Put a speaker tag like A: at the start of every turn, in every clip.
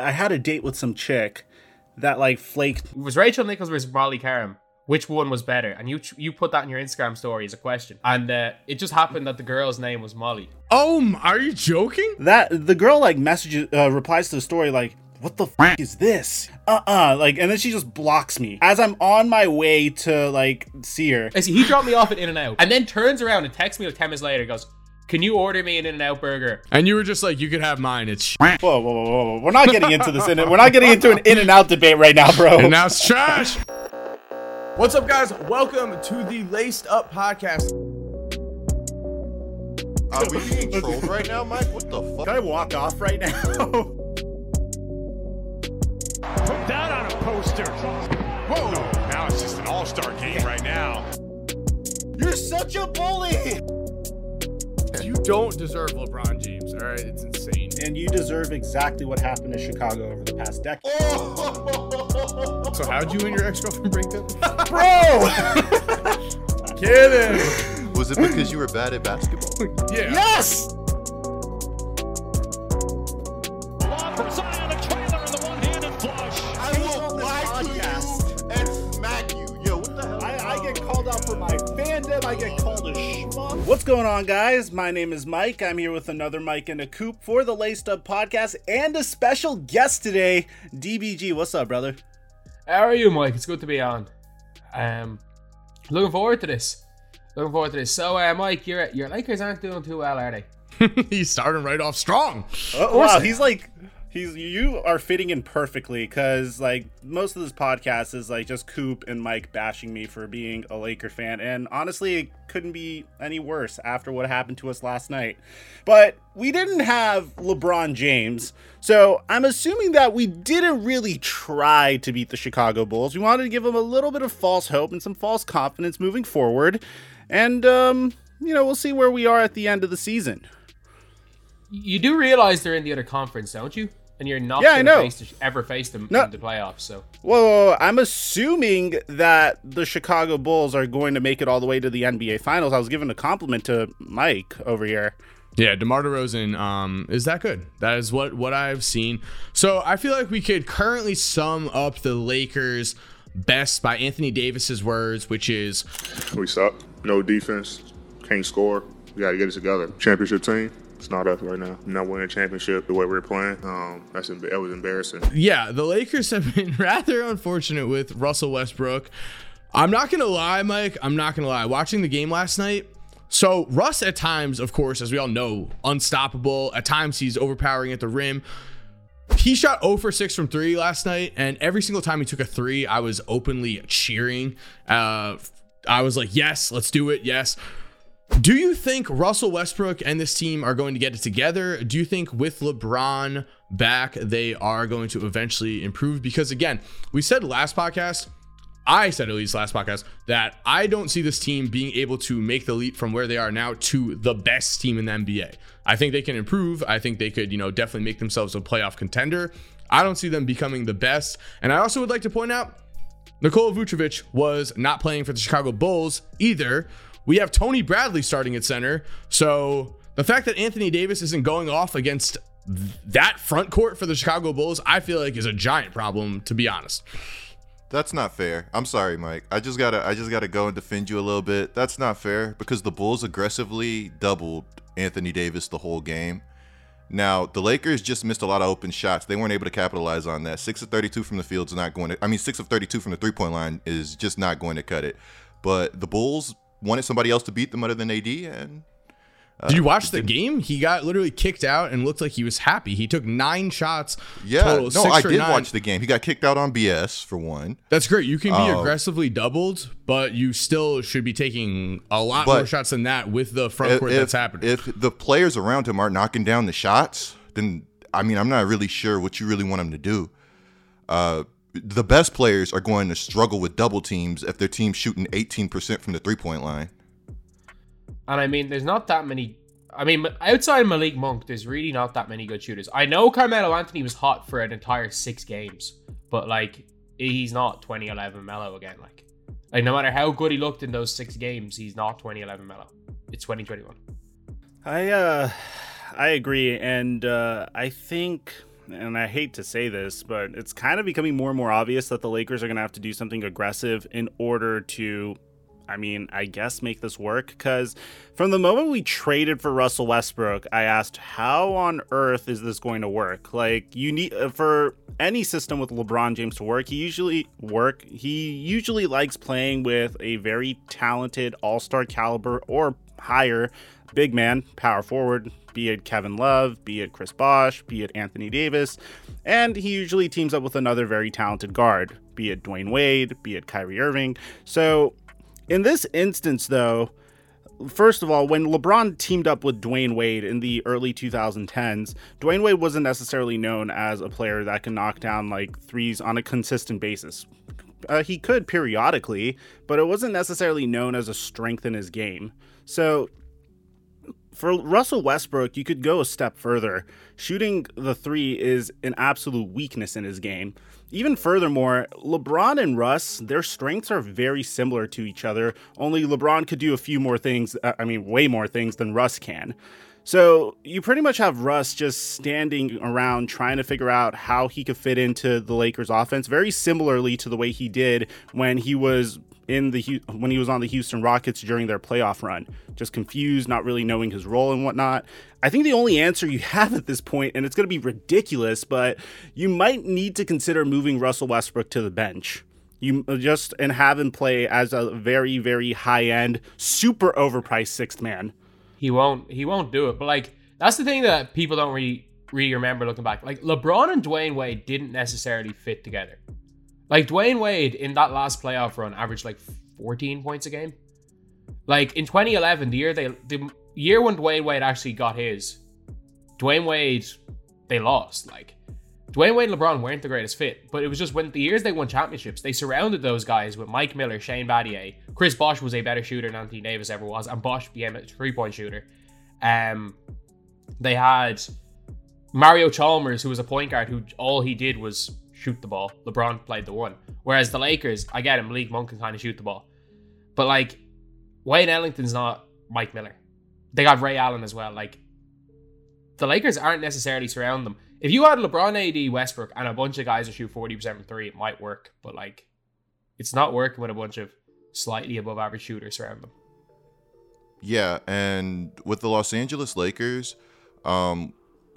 A: I had a date with some chick that like flaked.
B: It was Rachel Nichols versus Molly Qerim. Which one was better? And you you put that in your Instagram story as a question. And uh, it just happened that the girl's name was Molly.
C: Oh, are you joking?
A: That the girl like messages uh, replies to the story like, "What the f- is this?" Uh uh like, and then she just blocks me as I'm on my way to like see her.
B: I see he dropped me off at In and Out, and then turns around and texts me like ten minutes later. Goes, "Can you order me an In and Out burger?"
C: And you were just like, you could have mine. It's.
A: Whoa, whoa, whoa, whoa, whoa! We're not getting into this. In we're not getting into an In and Out debate right now, bro.
C: and now it's trash.
D: What's up, guys? Welcome to the Laced Up Podcast.
E: Are we being trolled right now, Mike? What the fuck?
A: Can I walk off right now?
F: Put that on a poster. Whoa! now it's just an all-star game right now.
A: You're such a bully.
C: You don't deserve LeBron James. All right, it's insane.
A: And you deserve exactly what happened to Chicago over the past decade.
C: So how'd you and your ex-girlfriend break up?
A: Bro!
C: Kidding.
E: Was it because you were bad at basketball?
C: Yeah.
A: yes! Fandom. I get called a schmuck. What's going on, guys? My name is Mike. I'm here with another Mike in a coop for the Laced Up podcast and a special guest today, DBG. What's up, brother?
B: How are you, Mike? It's good to be on. Um, looking forward to this. Looking forward to this. So, uh, Mike, your your Lakers aren't doing too well, are they?
C: He's starting right off strong.
A: Oh, wow, he's like, he's you are fitting in perfectly because like most of this podcast is like just Coop and Mike bashing me for being a Laker fan, and honestly, it couldn't be any worse after what happened to us last night. But we didn't have LeBron James, so I'm assuming that we didn't really try to beat the Chicago Bulls. We wanted to give them a little bit of false hope and some false confidence moving forward, and um, you know, we'll see where we are at the end of the season.
B: You do realize they're in the other conference, don't you? And you're not
A: Yeah, I
B: gonna
A: know.
B: Face the, ever face them
A: No.
B: in the playoffs. So
A: whoa, I'm assuming that the Chicago Bulls are going to make it all the way to the NBA Finals. I was giving a compliment to Mike over here.
C: Yeah, DeMar DeRozan um, is that good. That is what what I've seen. So I feel like we could currently sum up the Lakers best by Anthony Davis's words, which is
G: We suck. No defense. Can't score. We got to get it together. Championship team. It's not us right now. Not winning a championship the way we're playing. Um, that's that was embarrassing.
C: yeah, the Lakers have been rather unfortunate with Russell Westbrook. I'm not gonna lie, Mike. I'm not gonna lie. Watching the game last night, so Russ at times, of course, as we all know, unstoppable. At times he's overpowering at the rim. He shot 0 for 6 from 3 last night, and every single time he took a 3, I was openly cheering. Uh, I was like, yes, let's do it, yes. Do you think Russell Westbrook and this team are going to get it together? Do you think with LeBron back, they are going to eventually improve? Because again, we said last podcast, I said at least last podcast, that I don't see this team being able to make the leap from where they are now to the best team in the NBA. I think they can improve. I think they could, you know, definitely make themselves a playoff contender. I don't see them becoming the best. And I also would like to point out Nikola Vucevic was not playing for the Chicago Bulls either. We have Tony Bradley starting at center. So the fact that Anthony Davis isn't going off against that front court for the Chicago Bulls, I feel like is a giant problem, to be honest.
E: That's not fair. I'm sorry, Mike. I just gotta I just gotta go and defend you a little bit. That's not fair because the Bulls aggressively doubled Anthony Davis the whole game. Now the Lakers just missed a lot of open shots. They weren't able to capitalize on that. Six of 32 from the field's not going to. I mean, six of 32 from the three point line is just not going to cut it. But the Bulls wanted somebody else to beat them other than AD, and
C: Did you watch the game? He got literally kicked out and looked like he was happy. He took nine shots.
E: yeah,
C: total,
E: no,
C: six
E: I did
C: nine.
E: watch the game. He got kicked out on BS for one.
C: That's great. You can be
E: Oh.
C: aggressively doubled, but you still should be taking a lot more shots than that with the front court
E: if,
C: that's happening.
E: If the players around him aren't knocking down the shots, then I mean, I'm not really sure what you really want him to do. Uh, the best players are going to struggle with double teams if their team's shooting 18% from the three point line.
B: And I mean, there's not that many. I mean, outside Malik Monk, there's really not that many good shooters. I know Carmelo Anthony was hot for an entire six games, but like, he's not 2011 Melo again. Like, like no matter how good he looked in those six games, he's not 2011 Melo. It's 2021.
A: I uh I agree and uh I think and I hate to say this, but it's kind of becoming more and more obvious that the Lakers are going to have to do something aggressive in order to I mean, I guess make this work because from the moment we traded for Russell Westbrook, I asked, how on earth is this going to work? Like, you need uh, for any system with LeBron James to work, he usually work. He usually likes playing with a very talented All Star caliber or higher big man, power forward, be it Kevin Love, be it Chris Bosh, be it Anthony Davis, and he usually teams up with another very talented guard, be it Dwyane Wade, be it Kyrie Irving. So in this instance, though, first of all, when LeBron teamed up with Dwyane Wade in the early 2010s, Dwyane Wade wasn't necessarily known as a player that can knock down like threes on a consistent basis. Uh, he could periodically, but it wasn't necessarily known as a strength in his game. So for Russell Westbrook, you could go a step further. Shooting the three is an absolute weakness in his game. Even furthermore, LeBron and Russ, their strengths are very similar to each other, only LeBron could do a few more things, uh, I mean, way more things than Russ can. So you pretty much have Russ just standing around trying to figure out how he could fit into the Lakers offense, very similarly to the way he did when he was in the when he was on the Houston Rockets during their playoff run. Just confused, not really knowing his role and whatnot. I think the only answer you have at this point, and it's going to be ridiculous, but you might need to consider moving Russell Westbrook to the bench. You just and have him play as a very, very high end, super overpriced sixth man.
B: He won't. He won't do it. But like that's the thing that people don't really really remember looking back. Like LeBron and Dwyane Wade didn't necessarily fit together. Like Dwyane Wade in that last playoff run averaged like 14 points a game. Like in 2011, the year they the year when Dwyane Wade actually got his, Dwyane Wade they lost. Like Dwyane Wade and LeBron weren't the greatest fit, but it was just when the years they won championships, they surrounded those guys with Mike Miller, Shane Battier. Chris Bosh was a better shooter than Anthony Davis ever was, and Bosh became a three point shooter. Um, they had Mario Chalmers, who was a point guard, who all he did was shoot the ball. LeBron played the one. Whereas the Lakers, I get him, Malik Monk can kind of shoot the ball. But like, Wayne Ellington's not Mike Miller. They got Ray Allen as well. Like, the Lakers aren't necessarily surrounding them. If you had LeBron, AD, Westbrook, and a bunch of guys who shoot 40% from three, it might work. But like, it's not working with a bunch of slightly above average shooters around them.
E: Yeah, and with the Los Angeles Lakers, um,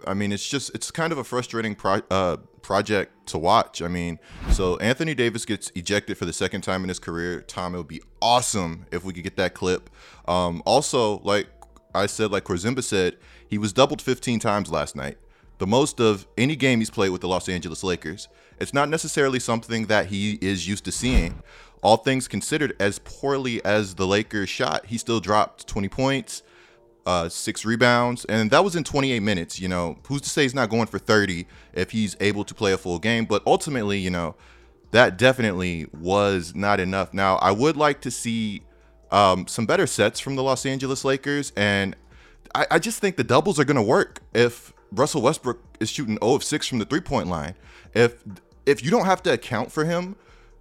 E: I mean, it's just it's kind of a frustrating pro- uh, project to watch. I mean, so Anthony Davis gets ejected for the second time in his career. Tom, it would be awesome if we could get that clip. Um, also, like I said, like Korzimba said, he was doubled 15 times last night, the most of any game he's played with the Los Angeles Lakers. It's not necessarily something that he is used to seeing. All things considered, as poorly as the Lakers shot, he still dropped 20 points, uh, six rebounds, and that was in 28 minutes. You know, who's to say he's not going for 30 if he's able to play a full game? But ultimately, you know, that definitely was not enough. Now, I would like to see um, some better sets from the Los Angeles Lakers, and I, I just think the doubles are going to work if Russell Westbrook is shooting 0 of 6 from the three point line. If if you don't have to account for him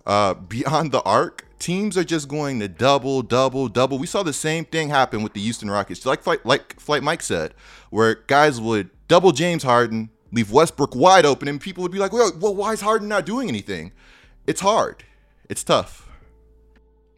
E: uh, beyond the arc, teams are just going to double, double, double. We saw the same thing happen with the Houston Rockets, like like Flight Mike said, where guys would double James Harden, leave Westbrook wide open, and people would be like, "Well, well why is Harden not doing anything?" It's hard. It's tough.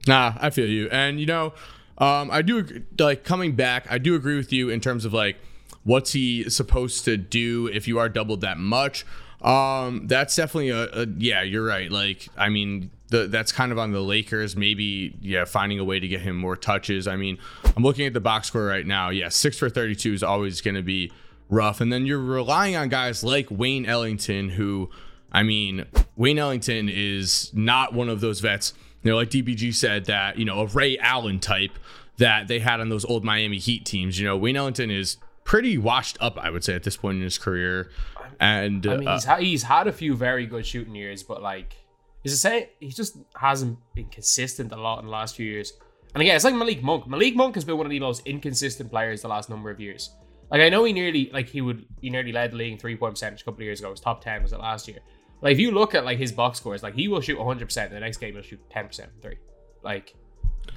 C: Nah, I feel you, and you know, um, I do like coming back. I do agree with you in terms of like what's he supposed to do if you are doubled that much. Um, that's definitely a, a yeah. You're right. Like, I mean, the, that's kind of on the Lakers. Maybe yeah, finding a way to get him more touches. I mean, I'm looking at the box score right now. Yeah, six for 32 is always going to be rough. And then you're relying on guys like Wayne Ellington, who, I mean, Wayne Ellington is not one of those vets. You know, like DBG said that you know a Ray Allen type that they had on those old Miami Heat teams. You know, Wayne Ellington is pretty washed up, I would say, at this point in his career. And
B: I mean,
C: uh,
B: he's, ha- he's had a few very good shooting years, but like, he's the same. He just hasn't been consistent a lot in the last few years. And again, it's like Malik Monk. Malik Monk has been one of the most inconsistent players the last number of years. Like I know he nearly like he would he nearly led the league in three point percentage a couple of years ago. His top ten was it last year. Like if you look at like his box scores, like he will shoot 100 percent. In the next game he'll shoot 10 percent three. Like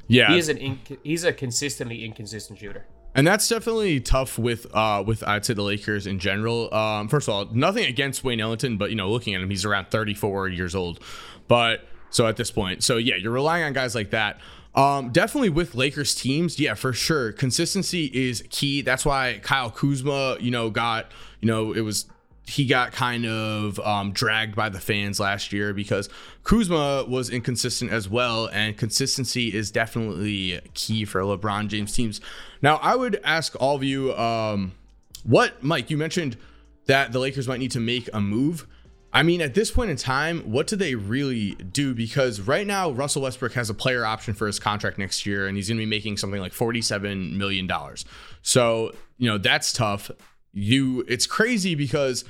C: yeah,
B: he is an inc- he's a consistently inconsistent shooter.
C: And that's definitely tough with uh with I'd say the Lakers in general. Um first of all, nothing against Wayne Ellington, but you know, looking at him, he's around 34 years old. But so at this point, so yeah, you're relying on guys like that. Um, definitely with Lakers teams, yeah, for sure. Consistency is key. That's why Kyle Kuzma, you know, got, you know, it was he got kind of um, dragged by the fans last year because Kuzma was inconsistent as well, and consistency is definitely key for LeBron James teams. Now, I would ask all of you, um, what Mike? You mentioned that the Lakers might need to make a move. I mean, at this point in time, what do they really do? Because right now, Russell Westbrook has a player option for his contract next year, and he's going to be making something like $47 million. So, you know, that's tough. You, it's crazy because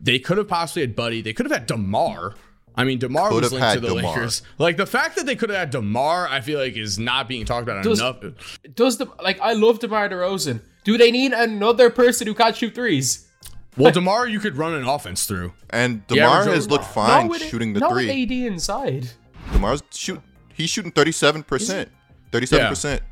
C: they could have possibly had Buddy. They could have had DeMar. I mean, DeMar
E: Could
C: was linked to the
E: DeMar.
C: Lakers. Like the fact that they could have had DeMar, I feel like is not being talked about
B: Does-
C: enough.
B: Does the like I love DeMar DeRozan. Do they need another person who can't shoot threes?
C: Well, DeMar, you could run an offense through.
E: And Demar
C: Joe-
E: has looked fine
B: Not with-
E: shooting the
B: not
E: three.
B: with AD inside.
E: Demar's shoot. He's shooting thirty-seven percent. Thirty-seven percent.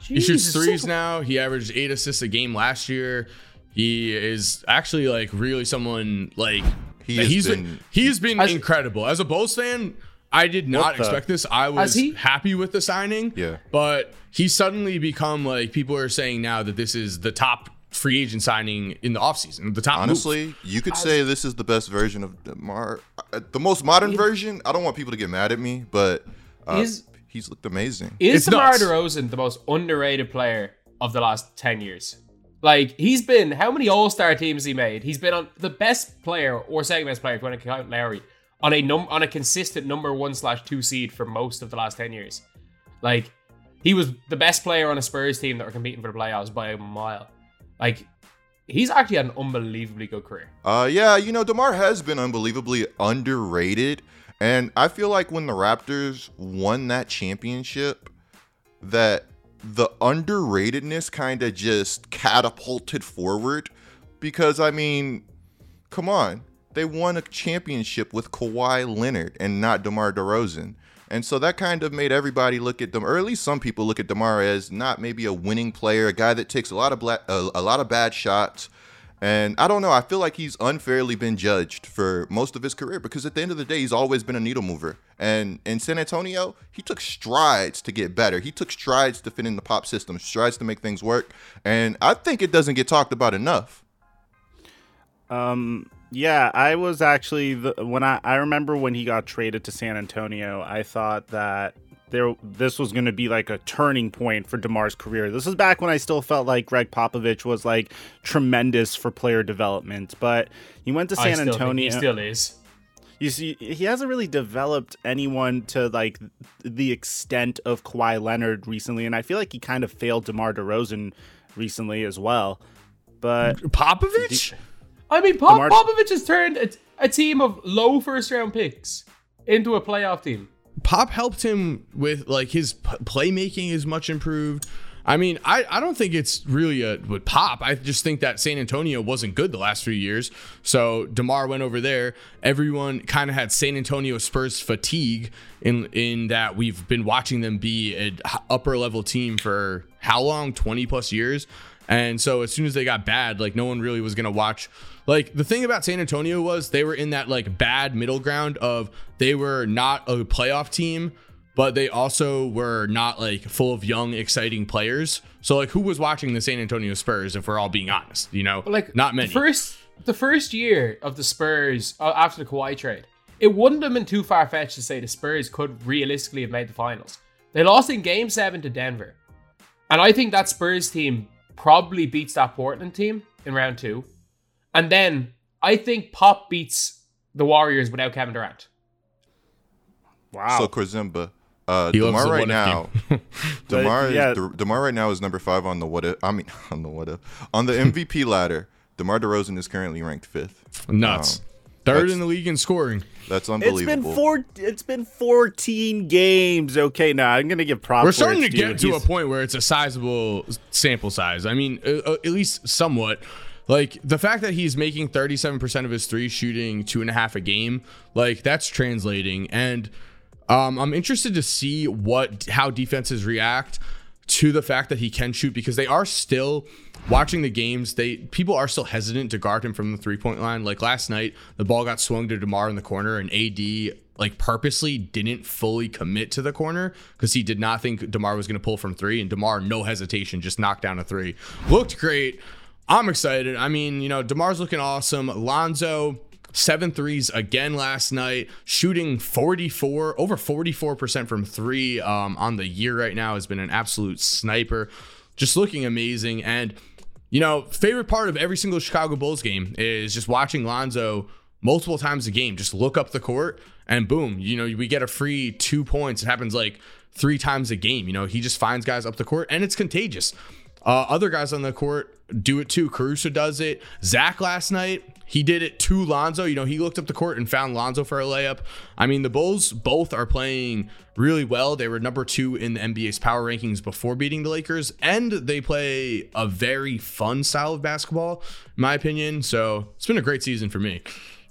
C: He shoots threes
B: so-
C: now. He averaged eight assists a game last year. He is actually like really someone like
E: he has
C: he's
E: been-
C: he's been
B: As-
C: incredible as a Bulls fan. I did not
A: the-
C: expect this. I was
B: he-
C: happy with the signing.
E: Yeah.
C: but he's suddenly become like people are saying now that this is the top free agent signing in the offseason. The top move.
E: Honestly, you could say this is the best version of Demar. Uh, The most modern version. I don't want people to get mad at me, but uh,
B: Is-
E: he's looked amazing.
B: Is
C: It's
B: DeMar
C: nuts.
B: DeRozan the most underrated player of the last 10 years? Like, he's been, how many All Star teams he made? He's been on the best player or second best player, if you want to count Larry, on a num on a consistent number one slash two seed for most of the last 10 years. Like, he was the best player on a Spurs team that were competing for the playoffs by a mile. Like, he's actually had an unbelievably good career.
E: Uh, yeah, you know, Demar has been unbelievably underrated, and I feel like when the Raptors won that championship, that the underratedness kind of just catapulted forward. Because I mean, come on, they won a championship with Kawhi Leonard and not DeMar DeRozan. And so that kind of made everybody look at them, or at least some people look at DeMar as not maybe a winning player, a guy that takes a lot of black, a, a lot of bad shots. And I don't know. I feel like he's unfairly been judged for most of his career because at the end of the day, he's always been a needle mover. And in San Antonio, he took strides to get better. He took strides to fit in the pop system, strides to make things work. And I think it doesn't get talked about enough.
A: Um, yeah, I was actually the, when I I remember when he got traded to San Antonio. I thought that there this was going to be like a turning point for Demar's career. This is back when I still felt like Gregg Popovich was like tremendous for player development, but he went to
B: I
A: San
B: still think
A: Antonio.
B: He still is.
A: You see, he hasn't really developed anyone to like the extent of Kawhi Leonard recently, and I feel like he kind of failed DeMar DeRozan recently as well. But
C: Popovich.
B: I mean, Pop-
A: DeMar-
B: Popovich has turned a, a team of low first round picks into a playoff team.
C: Pop helped him with like his p- playmaking is much improved. I mean, I, I don't think it's really a with Pop. I just think that San Antonio wasn't good the last few years. So Demar went over there. Everyone kind of had San Antonio Spurs fatigue in in that we've been watching them be an upper level team for how long? Twenty plus years. And so as soon as they got bad, like no one really was gonna watch. Like the thing about San Antonio was they were in that like bad middle ground of they were not a playoff team, but they also were not like full of young, exciting players. So like who was watching the San Antonio Spurs if we're all being honest, you know?
B: Like
C: not many.
B: The first the first year of the Spurs uh, after the Kawhi trade, it wouldn't have been too far fetched to say the Spurs could realistically have made the finals. They lost in Game Seven to Denver, and I think that Spurs team probably beats that Portland team in round two, and then I think Pop beats the Warriors without Kevin Durant.
A: wow,
E: So Korzimba, uh, Demar right now,
C: game.
E: Demar,
A: yeah.
E: is, Demar right now is number five on the what if. I mean, on the what if on the MVP ladder. Demar Derozan is currently ranked fifth.
C: Nuts.
E: Um,
C: Third
E: that's-
C: in the league in scoring.
E: That's
A: it's
E: unbelievable.
A: been four. It's been fourteen games. Okay, now I'm gonna give props.
C: We're starting to get
A: due.
C: to a point where it's a sizable sample size. I mean, uh, uh, at least somewhat. Like the fact that he's making 37% of his three shooting two and a half a game, like that's translating. And um, I'm interested to see what how defenses react to the fact that he can shoot because they are still watching the games. They people are still hesitant to guard him from the three point line. Like last night, the ball got swung to Demar in the corner, and AD like purposely didn't fully commit to the corner because he did not think Demar was going to pull from three, and Demar no hesitation just knocked down a three. Looked great. I'm excited. I mean, you know, Demar's looking awesome. Lonzo seven threes again last night, shooting 44, over 44% from three um, on the year right now has been an absolute sniper. Just looking amazing. And, you know, favorite part of every single Chicago Bulls game is just watching Lonzo multiple times a game, just look up the court and boom, you know, we get a free two points. It happens like three times a game. You know, he just finds guys up the court and it's contagious. Uh, other guys on the court do it too. Caruso does it. Zach last night, he did it to Lonzo. You know, he looked up the court and found Lonzo for a layup. I mean, the Bulls both are playing really well. They were number two in the NBA's power rankings before beating the Lakers, and they play a very fun style of basketball, in my opinion. So it's been a great season for me.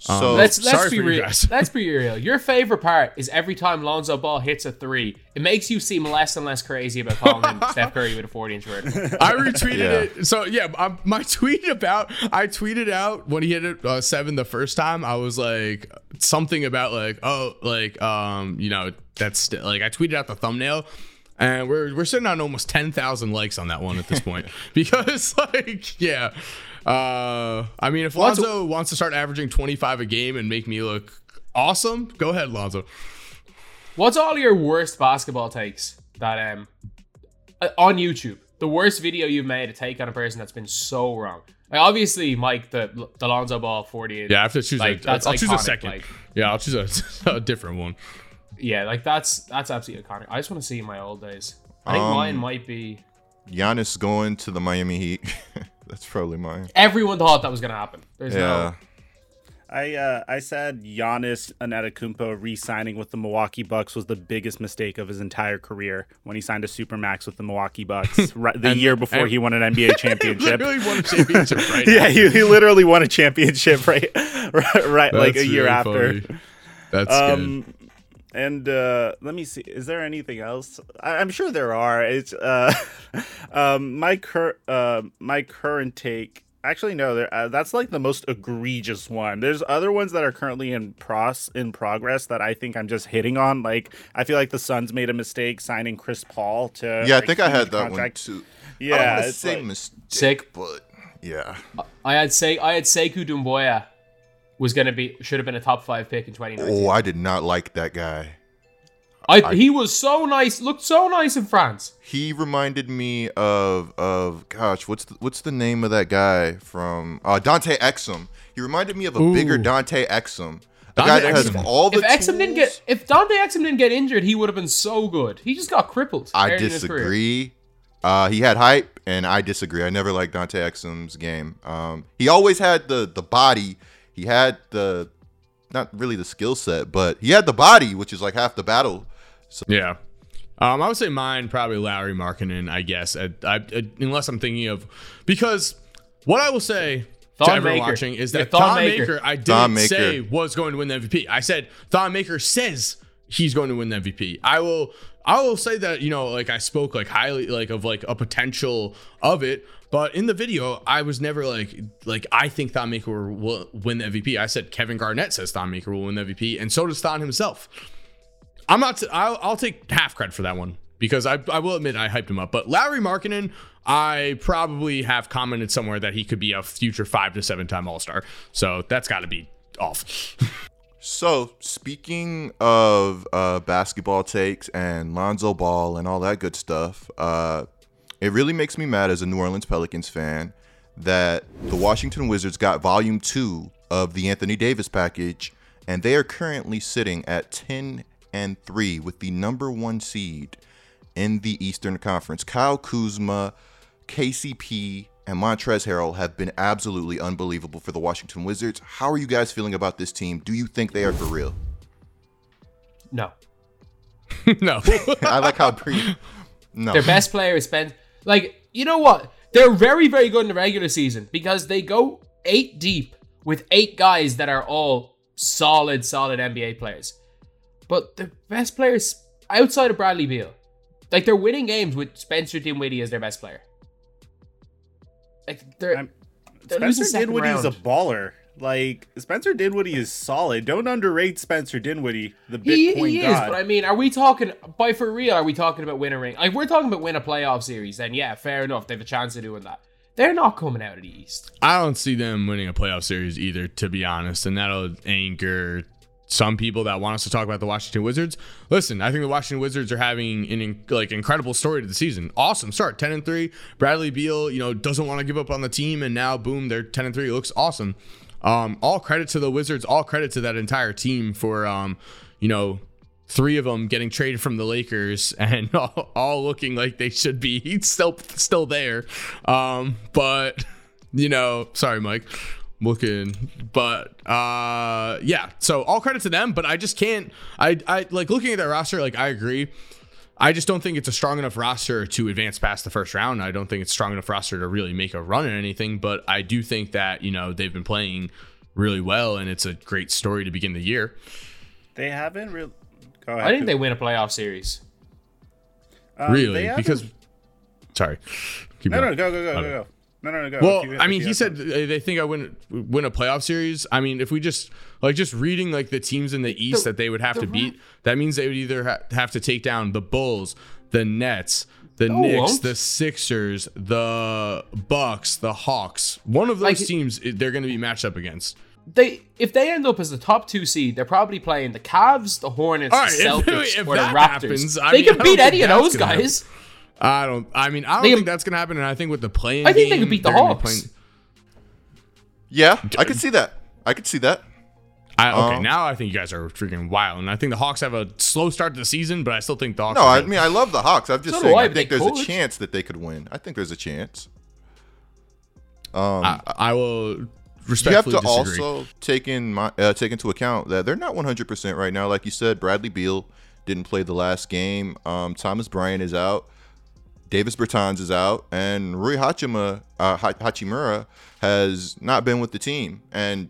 E: So
C: Um,
B: Let's let's
C: sorry
B: be
C: for you
B: real.
C: guys.
B: Let's be real. Your favorite part is every time Lonzo Ball hits a three, it makes you seem less and less crazy about calling him Steph Curry with a 40 inch vert.
C: I retweeted
E: Yeah.
C: it. So yeah, um, my tweet about I tweeted out when he hit it uh, seven the first time. I was like something about like oh like um you know that's st- like I tweeted out the thumbnail. And we're we're sitting on almost ten thousand likes on that one at this point because like yeah, uh I mean if
B: What's-
C: Lonzo wants to start averaging twenty five a game and make me look awesome, go ahead Lonzo.
B: What's all your worst basketball takes that um uh, on YouTube? The worst video you've made a take on a person that's been so wrong. Like obviously, Mike, the the Lonzo Ball 48.
C: Yeah, I have to choose.
B: Like,
C: a,
B: that's
C: I'll choose a second.
B: like-
C: yeah, I'll choose a, a different one.
B: Yeah, like that's that's absolutely iconic. I just want to see my old days. I think
E: Um,
B: mine might be.
E: Giannis going to the Miami Heat. That's probably mine.
B: Everyone thought that was gonna happen. There's
E: Yeah.
B: no.
A: I uh, I said Giannis Antetokounmpo re-signing with the Milwaukee Bucks was the biggest mistake of his entire career when he signed a supermax with the Milwaukee Bucks right, the
C: And-
A: year before
C: and-
A: he won an NBA championship.
C: Literally won a championship right
A: yeah,
C: now.
A: he, he literally won a championship right, right, right like a year
C: really
A: after.
C: funny. That's good.
A: And uh, let me see. Is there anything else? I, I'm sure there are. It's uh, um, my cur- uh, my current take. Actually, no. There, uh, that's like the most egregious one. There's other ones that are currently in pros in progress that I think I'm just hitting on. Like I feel like the Suns made a mistake signing Chris Paul to.
E: Yeah, I think I had that
A: contract.
E: one too.
A: Yeah,
E: I don't
A: it's
E: say
A: like-
E: mistake,
B: Sick.
E: but yeah.
B: I had say I had Sekou Doumbouya was gonna be should have been a top five pick in 2019.
E: Oh, I did not like that guy.
B: I, he was so nice, looked so nice in France.
E: He reminded me of of gosh, what's the, what's the name of that guy from uh, Dante Exum? He reminded me of a bigger Dante Exum, a
C: Dante
E: guy that has
C: Exum.
E: all the
B: If Exum didn't get, if Dante Exum didn't get injured, he would have been so good. He just got crippled.
E: I
B: early in his career.
E: disagree. Uh, he had hype, and I disagree. I never liked Dante Exum's game. Um, he always had the the body. He had the not really the skill set, but he had the body, which is like half the battle.
C: yeah. Um, I would say mine probably Lauri Markkanen, I guess. I, I, I- unless I'm thinking of because what I will say
B: Thon
C: to everyone
B: Maker.
C: watching is
B: Yeah,
C: that
B: Thon
C: Thon
B: Maker.
C: Maker, I didn't
E: Maker.
C: say was going to win the MVP. I said Thon Maker says he's going to win the MVP. I will I will say that you know like I spoke like highly like of like a potential of it, but in the video I was never like like I think Thon Maker will win the MVP. I said Kevin Garnett says Thon Maker will win the MVP, and so does Thon himself. I'm not. I'll, I'll take half credit for that one because I, I will admit I hyped him up. But Lauri Markkanen, I probably have commented somewhere that he could be a future five to seven time All Star. So that's got to be off.
E: So, speaking of uh, basketball takes and Lonzo Ball and all that good stuff, uh, it really makes me mad as a New Orleans Pelicans fan that the Washington Wizards got volume two of the Anthony Davis package, and they are currently sitting at 10 and 3 with the number one seed in the Eastern Conference. Kyle Kuzma, KCP, and Montrezl Harrell have been absolutely unbelievable for the Washington Wizards. How are you guys feeling about this team? Do you think they are for real?
B: No,
C: no.
E: I like how pre. No.
B: their best player is spent. Like you know what? They're very very good in the regular season because they go eight deep with eight guys that are all solid solid NBA players. But the best players outside of Bradley Beal, like they're winning games with Spencer Dinwiddie as their best player. Like they're,
A: I'm-
B: they're losing
A: Spencer
B: second
A: Dinwiddie's a baller. Like Spencer Dinwiddie is solid. Don't underrate Spencer Dinwiddie, the
B: He,
A: Bitcoin
B: he is,
A: god.
B: but I mean, are we talking by for real? Are we talking about win a ring? Like we're talking about win a playoff series, then yeah, fair enough. They have a chance of doing that. They're not coming out of the East.
C: I don't see them winning a playoff series either, to be honest, and that'll anchor some people that want us to talk about the Washington Wizards. Listen, I think the Washington Wizards are having an in, like incredible story to the season. Awesome start, ten and three. Bradley Beal, you know, doesn't want to give up on the team, and now boom, they're ten and three. It looks awesome. Um, all credit to the Wizards. All credit to that entire team for um, you know, three of them getting traded from the Lakers and all, all looking like they should be still still there. Um, but you know, sorry, Mike, looking, but uh, yeah. So all credit to them, but I just can't. I I like looking at that roster. Like I agree. I just don't think it's a strong enough roster to advance past the first round. I don't think it's strong enough roster to really make a run at anything. But I do think that you know they've been playing really well, and it's a great story to begin the year.
A: they haven't really. Go ahead.
B: I think they win a playoff series.
A: Um,
C: really, because sorry, Keep
A: no,
C: going.
A: no, go, go, go, go, go. No, no, no, go.
C: Well,
A: you-
C: I mean, he said
A: something.
C: uh, they think I win win a playoff series. I mean, if we just like just reading like the teams in the East
B: The-
C: that they would have
B: the
C: to beat, that means they would either ha- have to take down the Bulls, the Nets, the
B: No,
C: Knicks,
B: won't.
C: the Sixers, the Bucks, the Hawks. One of those
B: Like-
C: teams they're going to be matched up against.
B: They if they end up as the top two seed, they're probably playing the Cavs, the Hornets,
C: All right,
B: the
C: if-
B: Celtics,
C: if
B: or the
C: that
B: Raptors.
C: happens,
B: they
C: mean, I
B: can beat any of those
C: gonna happen.
B: Guys.
C: I don't. I mean, I don't
B: They-
C: think that's going to happen. And I think with the playing,
B: I think they could beat the
C: they're be
B: Hawks.
C: playing-
E: Yeah, I could see that. I could see that.
C: I, okay,
E: Um,
C: now I think you guys are freaking wild, and I think the Hawks have a slow start to the season, but I still think the Hawks.
E: No,
C: are
E: I
C: good.
E: mean I love the Hawks. I'm just
B: So
E: saying
B: I,
E: I, think there's
B: could.
E: a chance that they could win. I think there's a chance. Um,
C: I, I will
E: you have to
C: disagree.
E: also take in my, uh, take into account that they're not 100% right now. Like you said, Bradley Beal didn't play the last game. Um, Thomas Bryant is out. Davis Bertans is out, and Rui Hachima, uh, Hachimura has not been with the team. And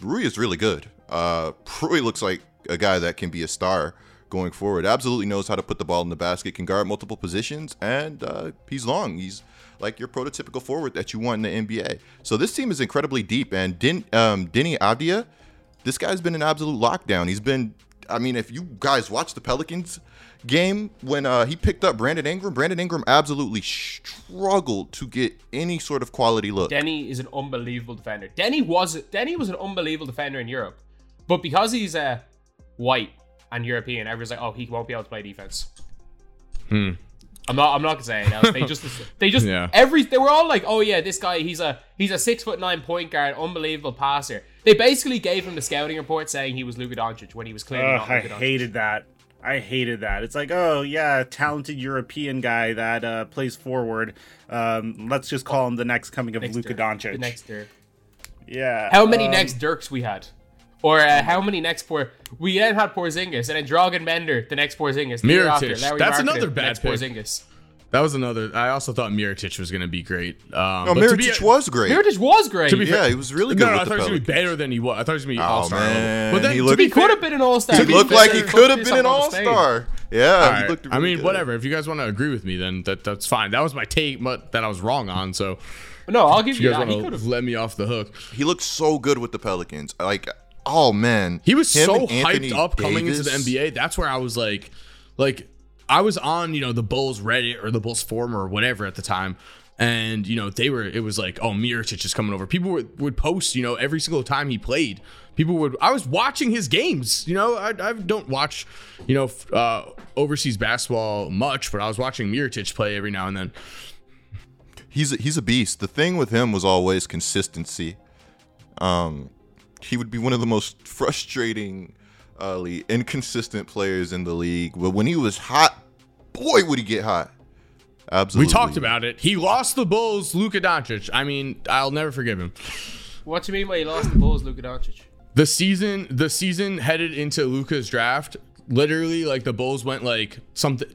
E: Rui is really good. Uh, Rui looks like a guy that can be a star going forward. Absolutely knows how to put the ball in the basket, can guard multiple positions, and uh, he's long. He's like your prototypical forward that you want in the NBA. So this team is incredibly deep. And Din, um, Deni Avdija, this guy's been an absolute lockdown. He's been, I mean, if you guys watch the Pelicans game when uh, he picked up Brandon Ingram, Brandon Ingram absolutely struggled to get any sort of quality look.
B: Deni is an unbelievable defender. Deni was Deni was an unbelievable defender in Europe, but because he's uh, white and European, everyone's like, oh, he won't be able to play defense.
C: Hmm.
B: I'm not. I'm not gonna say anything else. They just. They just.
C: Yeah.
B: Every. They were all like, oh yeah, this guy. He's a. He's a six foot nine point guard, unbelievable passer. They basically gave him the scouting report saying he was Luka Doncic when he was clearly
A: Ugh,
B: not
A: I
B: Luka Doncic.
A: hated that. I hated that. It's like, oh yeah, talented European guy that uh, plays forward. Um, let's just call him the next coming of
B: Next
A: Luka
B: Dirk.
A: Doncic.
B: The next Dirk.
A: yeah.
B: How many
A: um,
B: next Dirks we had? Or uh, how many next Por? We then had Porzingis, and then Dragan Bender, the next Porzingis. The year after,
C: Mirotic.
B: Larry
C: That's
B: Markkanen,
C: another
B: the
C: bad
B: next
C: pick.
B: Porzingis.
C: That was another. I also thought Mirotic was going to be great. Um,
E: No,
C: but to be-
E: was great.
B: Mirotic was great.
C: To be
E: yeah,
C: fair-
E: he was really good
C: No, no, I
E: with
C: thought he was going to be better than he was. I thought he was going to be
E: Oh,
C: all star level.
E: man.
C: But then
E: He
C: to
E: looked-
C: be
B: he could
C: fair-
B: have been an all star.
E: He looked like he could have been an all star. Yeah,
C: All
E: he
C: right.
E: looked
C: I mean,
E: good.
C: whatever. If you guys want to agree with me, then that that's fine. That was my take, but that I was wrong on. So
B: No, I'll give
C: if
B: you,
C: you guys
B: that. He
C: want
B: could
C: to
B: have.
C: let me off the hook.
E: He looked so good with the Pelicans. Like, oh man,
C: He was
E: Him
C: so
E: and Anthony
C: hyped up coming into the NBA. That's where I was like, like I was on you know the Bulls Reddit or the Bulls forum or whatever at the time, and you know they were. It was like, oh, Mirotic is coming over. People would, would post you know every single time he played. People would. I was watching his games. You know, I, I don't watch you know uh, overseas basketball much, but I was watching Mirotic play every now and then.
E: He's a, he's a beast. The thing with him was always consistency. Um, he would be one of the most frustrating, uh, inconsistent players in the league. But when he was hot, boy, would he get hot. Absolutely.
C: We talked about it. He lost the Bulls, Luka Doncic. I mean, I'll never forgive him.
B: What do you mean by he lost the Bulls, Luka Doncic?
C: The season, the season headed into Luka's draft. Literally, like the Bulls went like something.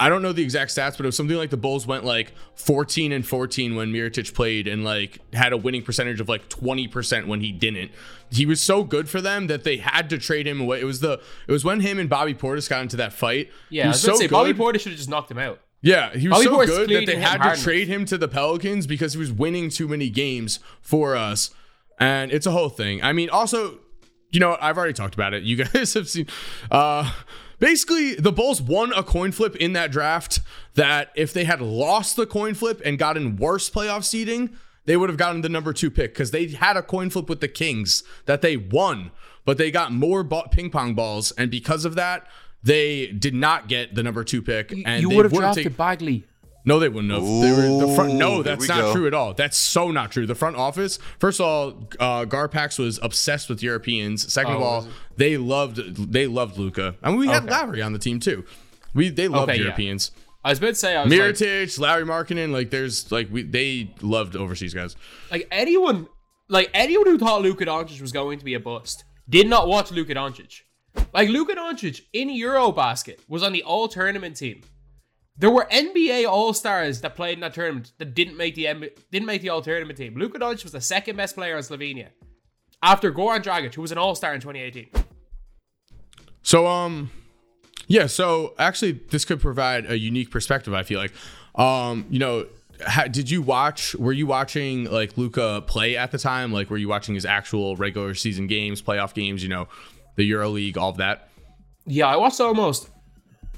C: I don't know the exact stats, but it was something like the Bulls went like 14 and 14 when Mirotic played and like had a winning percentage of like 20% when he didn't. He was so good for them that they had to trade him away. It was the it was when him and Bobby Portis got into that fight.
B: Yeah,
C: he was
B: was
C: so
B: say Bobby. Portis should have just knocked him out.
C: Yeah, he was
B: Bobby
C: so
B: Portis
C: good that they had to trade him to the Pelicans because he was winning too many games for us. And it's a whole thing. I mean, also, you know, I've already talked about it. You guys have seen uh basically the Bulls won a coin flip in that draft that if they had lost the coin flip and gotten worse playoff seeding, they would have gotten the number 2 pick cuz they had a coin flip with the Kings that they won, but they got more ball- ping pong balls and because of that they did not get the number two pick, and
B: you would have drafted
C: taken-
B: Bagley.
C: No, they wouldn't have. They were the front. No, that's not
E: go.
C: true at all. That's so not true. The front office, first of all, uh, Garpax was obsessed with Europeans. Second of
B: Oh,
C: all, they loved they loved Luka, and we had
B: Okay.
C: Lauri on the team too. We they loved
B: Okay, yeah.
C: Europeans.
B: I was about to say I was like,
C: Mirotic, Lauri Markkanen, like there's like we they loved overseas guys.
B: like anyone, like anyone who thought Luka Doncic was going to be a bust did not watch Luka Doncic. Like Luka Doncic in EuroBasket was on the All Tournament team. There were NBA All Stars that played in that tournament that didn't make the didn't make the All Tournament team. Luka Doncic was the second best player on Slovenia after Goran Dragic, who was an All Star in 2018.
C: So um yeah, so actually this could provide a unique perspective, I feel like. Um, you know, ha, did you watch were you watching like Luka play at the time? Like were you watching his actual regular season games, playoff games, you know, the Euro League, all of that?
B: Yeah, I watched almost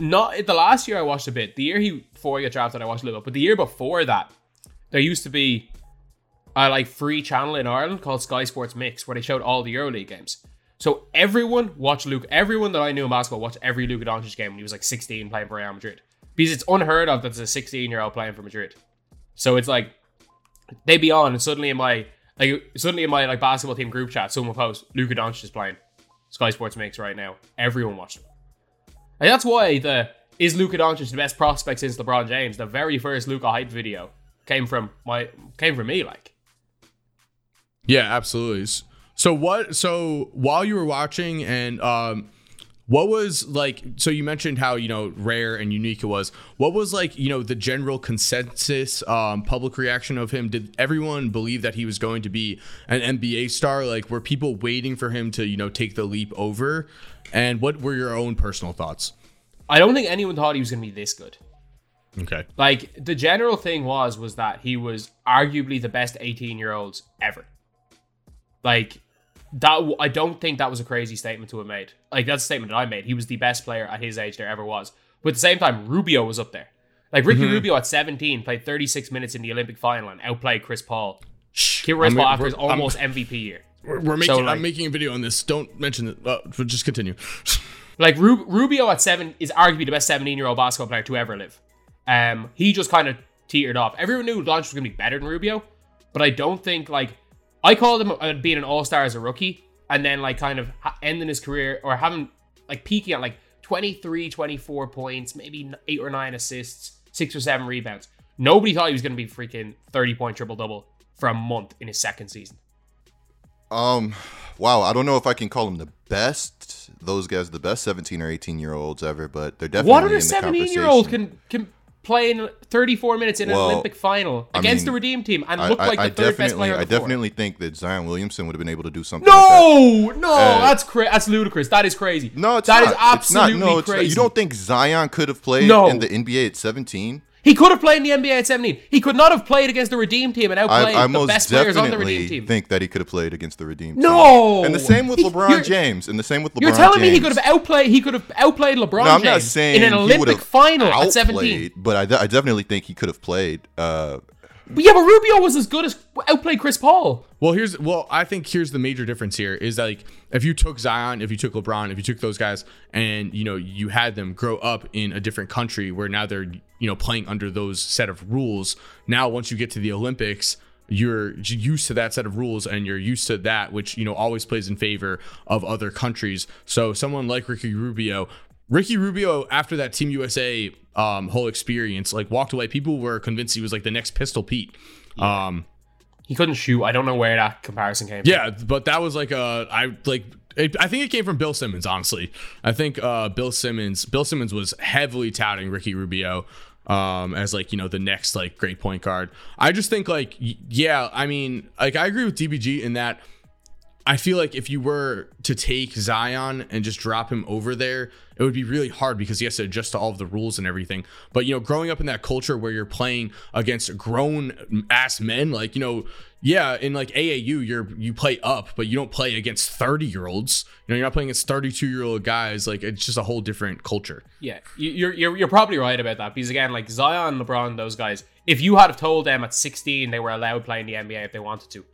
B: not the last year I watched a bit. The year he before he got drafted, I watched a little, bit. but the year before that, there used to be a like free channel in Ireland called Sky Sports Mix where they showed all the EuroLeague games. So everyone watched Luke. Everyone that I knew in basketball watched every Luka Doncic game when he was like 16 playing for Real Madrid because it's unheard of that there's a 16 year old playing for Madrid. So it's like they be on and suddenly in my like suddenly in my like basketball team group chat, someone posts Luka Doncic is playing Sky Sports Mix right now. Everyone watched him. And that's why the is Luka Doncic the best prospect since LeBron James? The very first Luka hype video came from my came from me. Like
C: Yeah, absolutely. So what so while you were watching and um what was like so you mentioned how you know rare and unique it was. What was like you know the general consensus um public reaction of him? Did everyone believe that he was going to be an nba star? Like were people waiting for him to you know take the leap over? And what were your own personal thoughts?
B: I don't think anyone thought he was going to be this good.
C: okay.
B: Like the general thing was was that he was arguably the best 18 year olds ever. Like that I don't think that was a crazy statement to have made. Like that's a statement that I made. He was the best player at his age there ever was. But at the same time, Rubio was up there. Like Ricky Rubio at 17 played 36 minutes in the Olympic final and outplayed Chris Paul. Chris
C: I'm-
B: Paul after his almost MVP year.
C: we're, we're making
B: So, like-
C: i'm making a video on this don't mention it uh, but just continue
B: Like Ru- Rubio at seven is arguably the best 17 year old basketball player to ever live. Um, he just kind of teetered off. Everyone knew Doncic was going to be better than Rubio, but I don't think like I called him uh, being an all star as a rookie and then like kind of ending his career or having like peaking at like 23, 24 points, maybe eight or nine assists, six or seven rebounds. Nobody thought he was going to be freaking 30 point triple double for a month in his second season.
E: Um, wow. I don't know if I can call him the best. Those guys, the best 17 or 18 year olds ever, but they're definitely
B: What other 17 year old can can play in 34 minutes in
E: Well,
B: an Olympic final
E: I
B: against
E: mean,
B: the Redeem team and
E: I,
B: look
E: I-
B: like the
E: I
B: third best player
E: I definitely think that Zion Williamson would have been able to do something. like that.
B: No, no,
E: Uh,
B: that's cra- that's ludicrous. That is crazy.
E: No, it's
B: That
E: not.
B: is absolutely
E: it's not. No, it's not.
B: crazy.
E: You don't think Zion could have played
B: No.
E: in the NBA at 17?
B: He could have played in the NBA at 17. He could not have played against the Redeem team and outplayed
E: I, I
B: the best players on the Redeem team.
E: think that he could have played against the Redeem. team. No! and the same with
B: He-
E: LeBron James, and the same with LeBron.
B: You're telling me he could have outplayed he could have outplayed LeBron
E: No, I'm
B: James
E: not saying
B: in an
E: he
B: Olympic final at 17.
E: outplayed, but I, I definitely think he could have played. Uh,
B: yeah, but Rubio was as good as outplayed Chris Paul.
C: Well, here's well, I think here's the major difference here is like if you took Zion, if you took LeBron, if you took those guys, and you know you had them grow up in a different country where now they're you know playing under those set of rules. Now, once you get to the Olympics, you're used to that set of rules and you're used to that, which you know always plays in favor of other countries. So someone like Ricky Rubio. Ricky Rubio, after that Team USA um, whole experience, like walked away. People were convinced he was like the next Pistol Pete. Um,
B: He couldn't shoot. I don't know where that comparison came from.
C: yeah, but that was like a I like It, I think it came from Bill Simmons. Honestly, I think uh, Bill Simmons. Bill Simmons was heavily touting Ricky Rubio um, as like you know the next like great point guard. I just think like yeah, I mean like I agree with DBG in that I feel like if you were to take Zion and just drop him over there, it would be really hard because he has to adjust to all of the rules and everything. But you know, growing up in that culture where you're playing against grown ass men, like you know, yeah, in like AAU, you're you play up, but you don't play against 30 year olds. You know, you're not playing against 32 year old guys. Like it's just a whole different culture.
B: Yeah, you- you're you're you're probably right about that because again, like Zion, LeBron, those guys. If you had have told them at 16 they were allowed playing the NBA if they wanted to,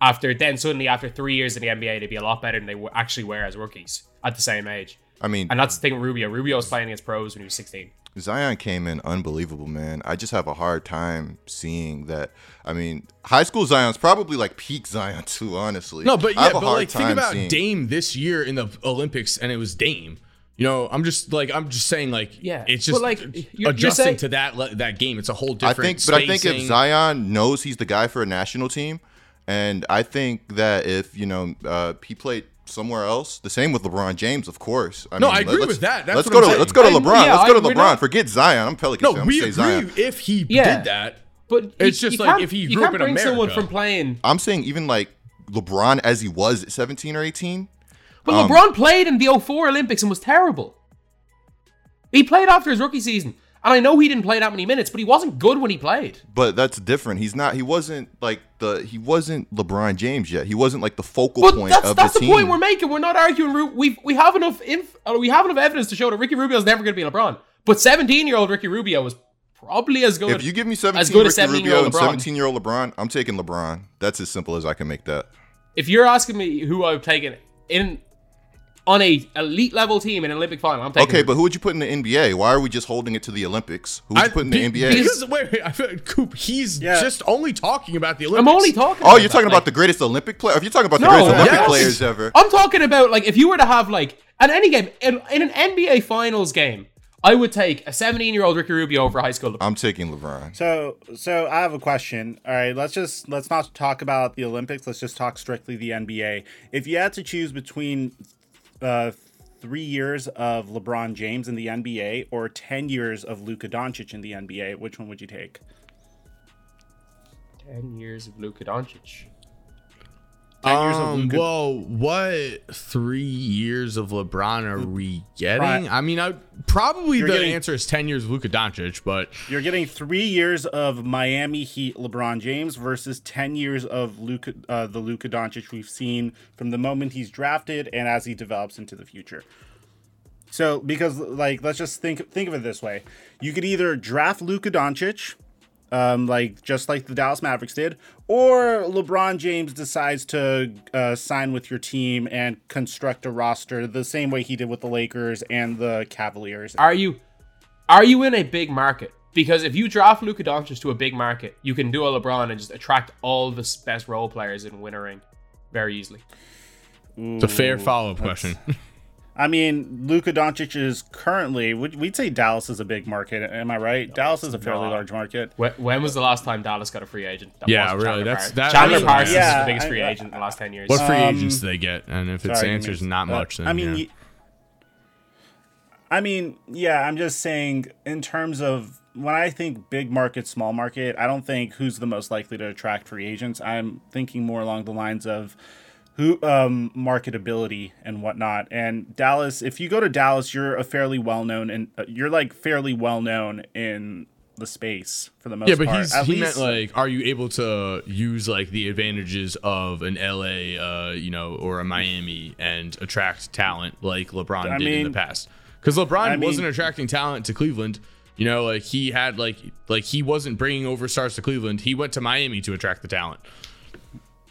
B: after then suddenly after three years in the NBA they'd be a lot better than they w- actually were as rookies at the same age.
E: I mean,
B: And that's the thing with Rubio. Rubio was playing against pros when he was 16.
E: Zion came in unbelievable, man. I just have a hard time seeing that. I mean, high school Zion's probably like peak Zion too, honestly.
C: No, but yeah, but like think about
E: seeing-
C: Dame this year in the Olympics, and it was Dame. You know, I'm just like I'm just saying like
B: Yeah,
C: it's
B: but,
C: just
B: like, you're- you're
C: adjusting
B: saying-
C: to that that game. It's a whole different.
E: I
C: different.
E: think, but I think if. Zion knows he's the guy for a national team, and I think that if you know uh, he played somewhere else, the same with LeBron James, of course. I
C: No,
E: mean,
C: I agree
E: let's-
C: with that. That's
E: let's
C: what
E: go
C: I'm
E: to
C: saying.
E: let's go to LeBron.
B: I-
E: LeBron.
B: yeah,
E: let's go to
B: we're
E: LeBron.
B: not-
E: Forget Zion. I'm Pelican.
C: no,
E: fan. I'm
C: we
E: gonna Zion.
C: agree if he
B: Yeah.
C: did that.
B: But
C: It's
B: you-
C: just
B: you
C: like if he grew up
B: can't
C: in
B: bring someone
C: America.
B: from playing.
E: I'm saying even like LeBron as he was at 17 or 18.
B: But
E: Um,
B: LeBron played in the 04 Olympics and was terrible. He played after his rookie season. And I know he didn't play that many minutes, but he wasn't good when he played.
E: But that's different. He's not. He wasn't like the. He wasn't LeBron James yet. He wasn't like the focal
B: But
E: point
B: that's
E: of
B: that's
E: the
B: the,
E: team.
B: That's the point we're making. We're not arguing. We we have enough inf- uh, we have enough evidence to show that Ricky Rubio is never going to be LeBron. But 17 year old Ricky Rubio was probably as good.
E: if you give me 17
B: as good as
E: Ricky
B: 17
E: Rubio and 17 year old LeBron, I'm taking LeBron. That's as simple as I can make that.
B: if you're asking me who I would take in, in on a elite level team in an Olympic final, I'm taking.
E: Okay, but who would you put in the NBA? Why are we just holding it to the Olympics? Who would you put in the
C: be-
E: NBA?
C: Because wait, wait, I feel like Coop, he's
A: Yeah.
C: just only talking about the Olympics.
B: I'm only talking.
E: oh,
B: about
E: you're
B: that,
E: talking
B: like-
E: about the greatest Olympic player? If you're talking about the
B: No,
E: greatest Olympic
B: yes.
E: players ever,
B: I'm talking about like if you were to have like an any game in, in an NBA Finals game, I would take a 17 year old Ricky Rubio over a high school.
E: I'm taking LeBron.
A: So, so I have a question. All right, let's just let's not talk about the Olympics. Let's just talk strictly the NBA. If you had to choose between uh, three years of LeBron James in the NBA or ten years of Luka Doncic in the NBA, which one would you take?
B: 10 years of Luka Doncic.
A: Ten years of
C: Um,
A: Luka.
C: well, what three years of LeBron are we getting? I mean, I probably
A: You're
C: the
A: getting-
C: answer is ten years of Luka Doncic, but
A: You're getting three years of Miami Heat LeBron James versus ten years of Luka, uh, the Luka Doncic we've seen from the moment he's drafted and as he develops into the future. So, because like, let's just think think of it this way: you could either draft Luka Doncic, um, like just like the Dallas Mavericks did, or LeBron James decides to uh, sign with your team and construct a roster the same way he did with the Lakers and the Cavaliers.
B: Are you are you in a big market? Because if you draft Luka Doncic to a big market, you can do a LeBron and just attract all the best role players and win a ring very easily.
C: it's a fair follow up question.
A: I mean, Luka Doncic is currently, we'd, we'd say Dallas is a big market. Am I right? Dallas is a fairly
B: not.
A: large market.
B: When, when was the last time Dallas got a free agent? That
C: Yeah, really,
B: Chandler
C: that's- that-
B: Chandler
C: that's-
B: Parsons
A: yeah,
B: is the biggest free
A: I-
B: agent in the last ten years.
C: what free
A: Um,
C: agents do they get? And if its
A: Sorry,
C: answer is not much, then
A: I mean,
C: yeah.
A: y- I mean, yeah, I'm just saying in terms of when I think big market, small market, I don't think who's the most likely to attract free agents. I'm thinking more along the lines of who um marketability and whatnot. And Dallas, if you go to Dallas, you're a fairly well known and uh, you're like fairly well known in the space for the most
C: yeah, but
A: part.
C: he's
A: At
C: he
A: least-
C: meant like, are you able to use like the advantages of an LA, uh, you know, or a Miami and attract talent like LeBron
A: I
C: did in the past? Because LeBron
A: I mean-
C: wasn't attracting talent to Cleveland. You know, like he had like like he wasn't bringing over stars to Cleveland. He went to Miami to attract the talent.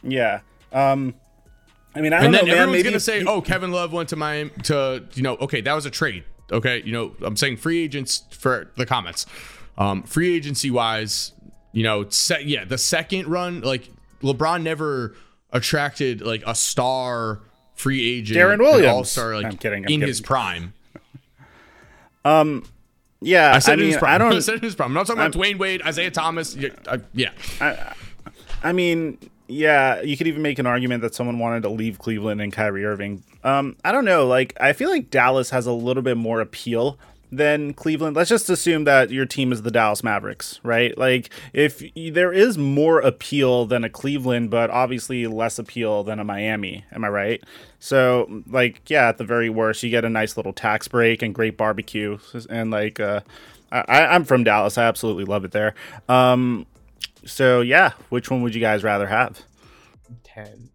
A: yeah. Um, I mean, I don't
C: and then
A: know, man.
C: everyone's
A: Maybe
C: gonna say,
A: he-
C: "Oh, Kevin Love went to Miami to you know, okay, that was a trade." Okay, you know, I'm saying free agents for the comments. Um, free agency wise, you know, se- yeah, the second run, like LeBron never attracted like a star free agent,
A: Deron Williams.
C: all star, like
A: I'm kidding, I'm
C: in his prime.
A: um, yeah,
C: I said
A: mean,
C: in his prime.
A: I don't.
C: I said in his prime. I'm not talking about Dwyane Wade, Isaiah Thomas. Yeah, I- yeah.
A: I mean, yeah, you could even make an argument that someone wanted to leave Cleveland and Kyrie Irving. Um, I don't know. Like, I feel like Dallas has a little bit more appeal than Cleveland. Let's just assume that your team is the Dallas Mavericks, right? Like, if there is more appeal than a Cleveland, but obviously less appeal than a Miami, am I right? So, like, yeah, at the very worst, you get a nice little tax break and great barbecue, and like, uh, I, I'm from Dallas. I absolutely love it there. Um, so yeah, which one would you guys rather have?
B: Ten.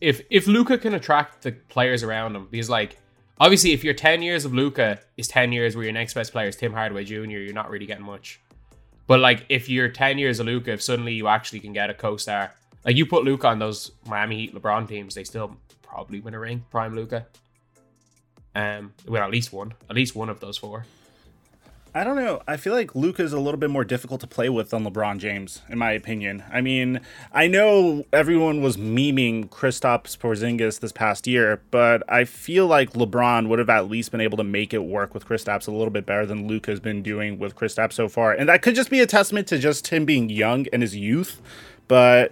B: If if Luka can attract the players around him, because like obviously if your ten years of Luka is ten years where your next best player is Tim Hardaway Jr., you're not really getting much. But like if you're ten years of Luka, if suddenly you actually can get a co-star, like you put Luka on those Miami Heat LeBron teams, they still probably win a ring. Prime Luka. Um, well, at least one, at least one of those four.
A: I don't know. I feel like Luka is a little bit more difficult to play with than LeBron James, in my opinion. I mean, I know everyone was memeing Kristaps Porzingis this past year, but I feel like LeBron would have at least been able to make it work with Kristaps a little bit better than Luka has been doing with Kristaps so far. And that could just be a testament to just him being young and his youth, but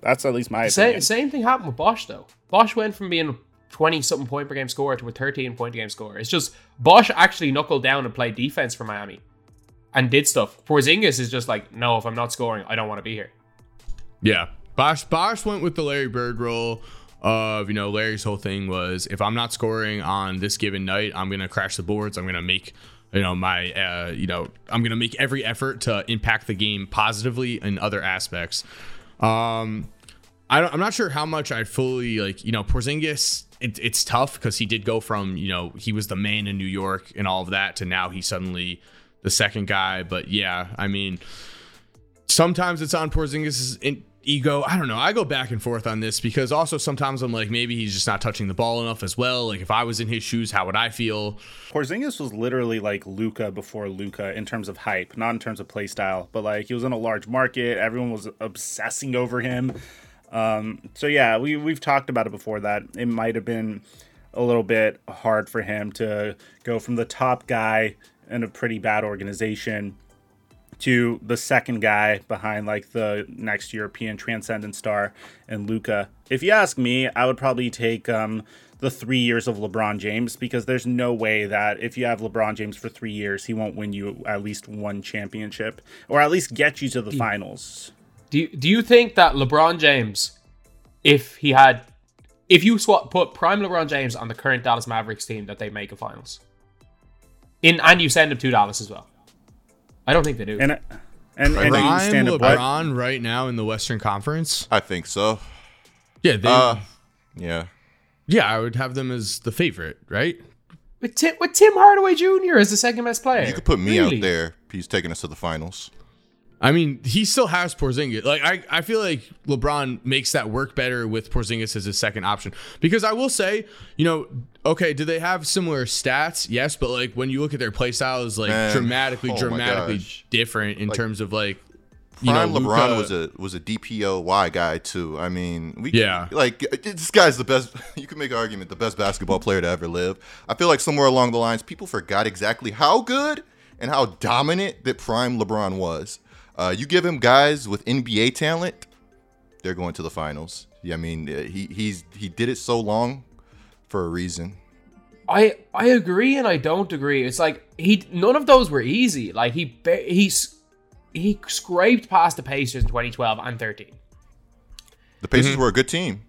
A: that's at least my
B: Same,
A: opinion.
B: same thing happened with Bosh though. Bosh went from being 20 something point per game scorer to a 13 point game scorer. It's just Bosh actually knuckled down and played defense for Miami and did stuff. Porzingis is just like, no, if I'm not scoring, I don't want to be here.
C: Yeah. Bosh Bosh went with the Larry Bird role of, you know, Larry's whole thing was if I'm not scoring on this given night, I'm going to crash the boards. I'm going to make, you know, my, uh, you know, I'm to make every effort to impact the game positively in other aspects. Um, I I'm not sure how much I fully like, you know, Porzingis. It, it's tough because he did go from, you know, he was the man in New York and all of that to now he's suddenly the second guy. But yeah, I mean, sometimes it's on Porzingis' in- ego. I don't know. I go back and forth on this because also sometimes I'm like, maybe he's just not touching the ball enough as well. Like if I was in his shoes, how would I feel?
A: Porzingis was literally like Luka before Luka in terms of hype, not in terms of play style, but like he was in a large market. Everyone was obsessing over him. Um, so yeah, we we've talked about it before that it might have been a little bit hard for him to go from the top guy in a pretty bad organization to the second guy behind like the next European transcendent star and Luka. If you ask me, I would probably take um, the three years of LeBron James because there's no way that if you have LeBron James for three years, he won't win you at least one championship or at least get you to the finals.
B: Do you, do you think that LeBron James, if he had, if you swap put prime LeBron James on the current Dallas Mavericks team, that they make a finals? In and you send him to Dallas as well. I don't think they do.
A: And and, and then you
C: Prime
A: stand up. what?
C: LeBron right now in the Western Conference.
E: I think so.
C: Yeah, they,
E: Uh, yeah.
C: yeah, I would have them as the favorite, right?
B: with Tim, with Tim Hardaway Jr. as the second best player.
E: You could put me
B: Really?
E: out there. He's taking us to the finals.
C: I mean, he still has Porzingis. Like I, I feel like LeBron makes that work better with Porzingis as his second option. Because I will say, you know, okay, do they have similar stats? Yes, but like when you look at their play style is like
E: Man,
C: dramatically,
E: oh
C: dramatically different in
E: Like,
C: terms of like you
E: Prime
C: know,
E: LeBron
C: Luka-
E: was a was a DPOY guy too. I mean, we
C: Yeah.
E: like this guy's the best. You can make an argument the best basketball player to ever live. I feel like somewhere along the lines, people forgot exactly how good and how dominant that Prime LeBron was. Uh, you give him guys with NBA talent, they're going to the finals. Yeah, I mean, uh, he he's he did it so long for a reason.
B: I I agree and I don't agree. It's like he none of those were easy. Like he ba- he's he scraped past the Pacers in 2012 and 13.
E: The Pacers
C: Mm-hmm.
E: were a good team.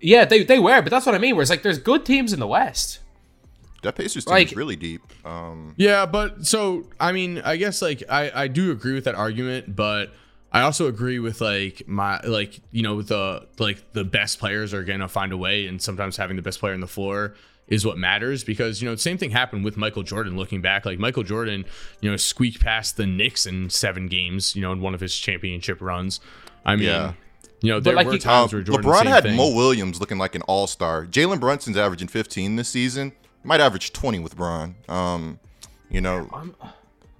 B: Yeah, they they were, but that's what I mean. Where it's like there's good teams in the West.
E: That Pacers team
B: Like-
E: is really deep. Um,
C: Yeah, but so I mean, I guess like I I do agree with that argument, but I also agree with like my like you know the like the best players are gonna find a way, and sometimes having the best player on the floor is what matters because you know the same thing happened with Michael Jordan. Looking back, like Michael Jordan, you know, squeaked past the Knicks in seven games, you know, in one of his championship runs. I mean,
E: Yeah.
C: you know, there
B: like,
C: were
B: you-
C: times
E: Um,
C: where Jordan
E: LeBron had
C: thing.
E: Mo Williams looking like an all star. Jalen Brunson's averaging 15 this season. Might average 20 with Bron. Um, you know,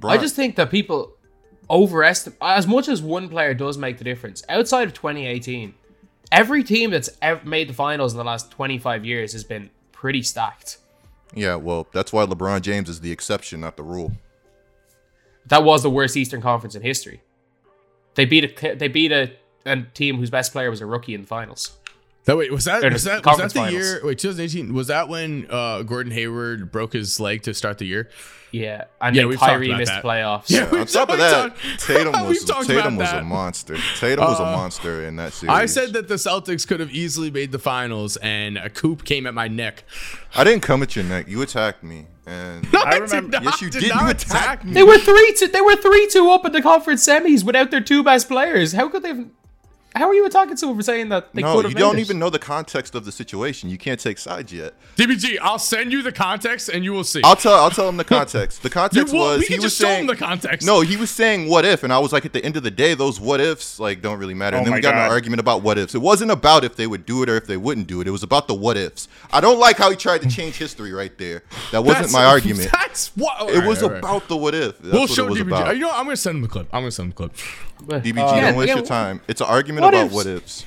E: Bron,
B: I just think that people overestimate as much as one player does make the difference. Outside of 2018, every team that's ever made the finals in the last 25 years has been pretty stacked.
E: yeah. Well, that's why LeBron James is the exception, not the rule.
B: That was the worst Eastern Conference in history. They beat a they beat a a team whose best player was a rookie in the finals.
C: That wait, was that was that, was that the
B: finals.
C: year? Wait, 2018 was that when uh, Gordon Hayward broke his leg to start the year?
B: Yeah, and
C: Yeah,
B: then
C: we've talked
B: Kyrie
C: about
B: missed
C: that.
B: playoffs.
C: Yeah,
E: On top of that, Tatum was Tatum
C: about
E: was a monster. Tatum was a
C: Uh,
E: monster in that series.
C: I said that the Celtics could have easily made the finals, and a coop came at my neck.
E: I didn't come at your neck. You attacked me, and
C: No,
A: I
C: I,
A: remember-
C: not,
E: Yes, you
C: did
E: did.
C: not
E: You
C: attack
E: attacked
C: me.
B: They were three To, They were three two up in the conference semis without their two best players. How could they? have- How are you attacking someone for saying that they
E: no, you
B: have?
E: don't even know the context of the situation. You can't take sides yet.
C: DBG, I'll send you the context, and you will see.
E: I'll tell. I'll tell him the context. The
C: you,
E: context
C: well,
E: was
C: we
E: he
C: can
E: was
C: just show
E: saying
C: him the context.
E: No, he was saying what if, and I was like, at the end of the day, those what ifs like don't really matter. Oh and
A: Oh
E: then we got in an argument about what ifs. It wasn't about if they would do it or if they wouldn't do it. It was about the what ifs. I don't like how he tried to change history right there. That wasn't
C: That's-
E: my argument.
C: That's what
E: It was about the what if. That's
C: We'll
E: what
C: show
E: it was
C: DBG.
E: about.
C: You know, what? I'm gonna send him the clip. I'm gonna send him the clip.
B: But-
E: DBG,
B: Yeah,
E: don't waste
B: yeah,
E: your time. It's an argument
B: what
E: about
B: ifs?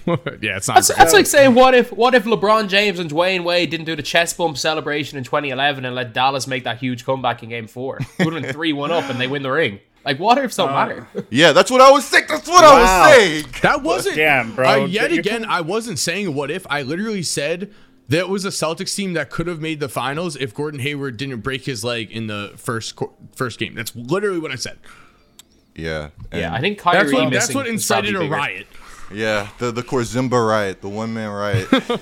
E: what ifs.
C: yeah, it's not.
B: That's, that's like saying what if what if LeBron James and Dwyane Wade didn't do the chest bump celebration in 2011 and let Dallas make that huge comeback in Game Four? It would have been three one up and they win the ring. Like what ifs don't matter.
E: Yeah, that's what I was saying. That's what I was saying.
C: That wasn't.
A: Damn, bro.
C: Uh, yet
A: You're
C: again, I wasn't saying what if. I literally said that was a Celtics team that could have made the finals if Gordon Hayward didn't break his leg in the first first game. That's literally what I said.
E: Yeah.
B: Yeah, I think Kyrie
C: That's what. That's
B: missing
C: what
B: is probably
C: incited a riot.
E: Yeah, the the Corzimba riot, the one man riot.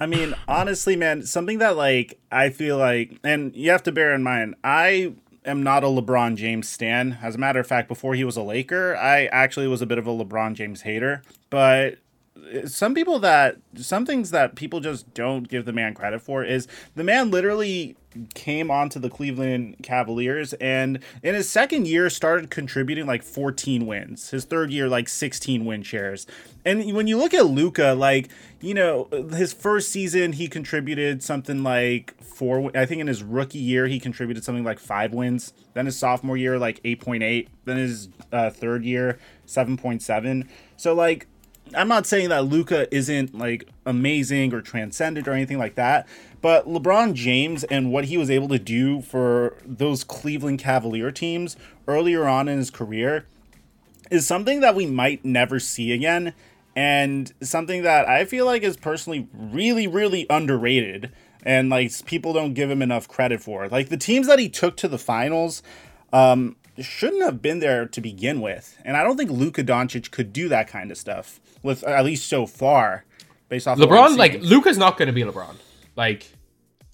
A: I mean, honestly, man, something that like I feel like, and you have to bear in mind, I am not a LeBron James stan. As a matter of fact, before he was a Laker, I actually was a bit of a LeBron James hater. But some people that some things that people just don't give the man credit for is the man literally came onto the Cleveland Cavaliers and in his second year started contributing like 14 wins. His third year like 16 win shares. And when you look at Luka like, you know, his first season he contributed something like 4 I think in his rookie year he contributed something like 5 wins. Then his sophomore year like 8.8, then his uh, third year 7.7. So like I'm not saying that Luka isn't like amazing or transcendent or anything like that, but LeBron James and what he was able to do for those Cleveland Cavalier teams earlier on in his career is something that we might never see again and something that I feel like is personally really really underrated and like people don't give him enough credit for. Like the teams that he took to the finals um shouldn't have been there to begin with. And I don't think Luka Doncic could do that kind of stuff with at least so far based off of
B: LeBron, like. Luka's not going to be LeBron. Like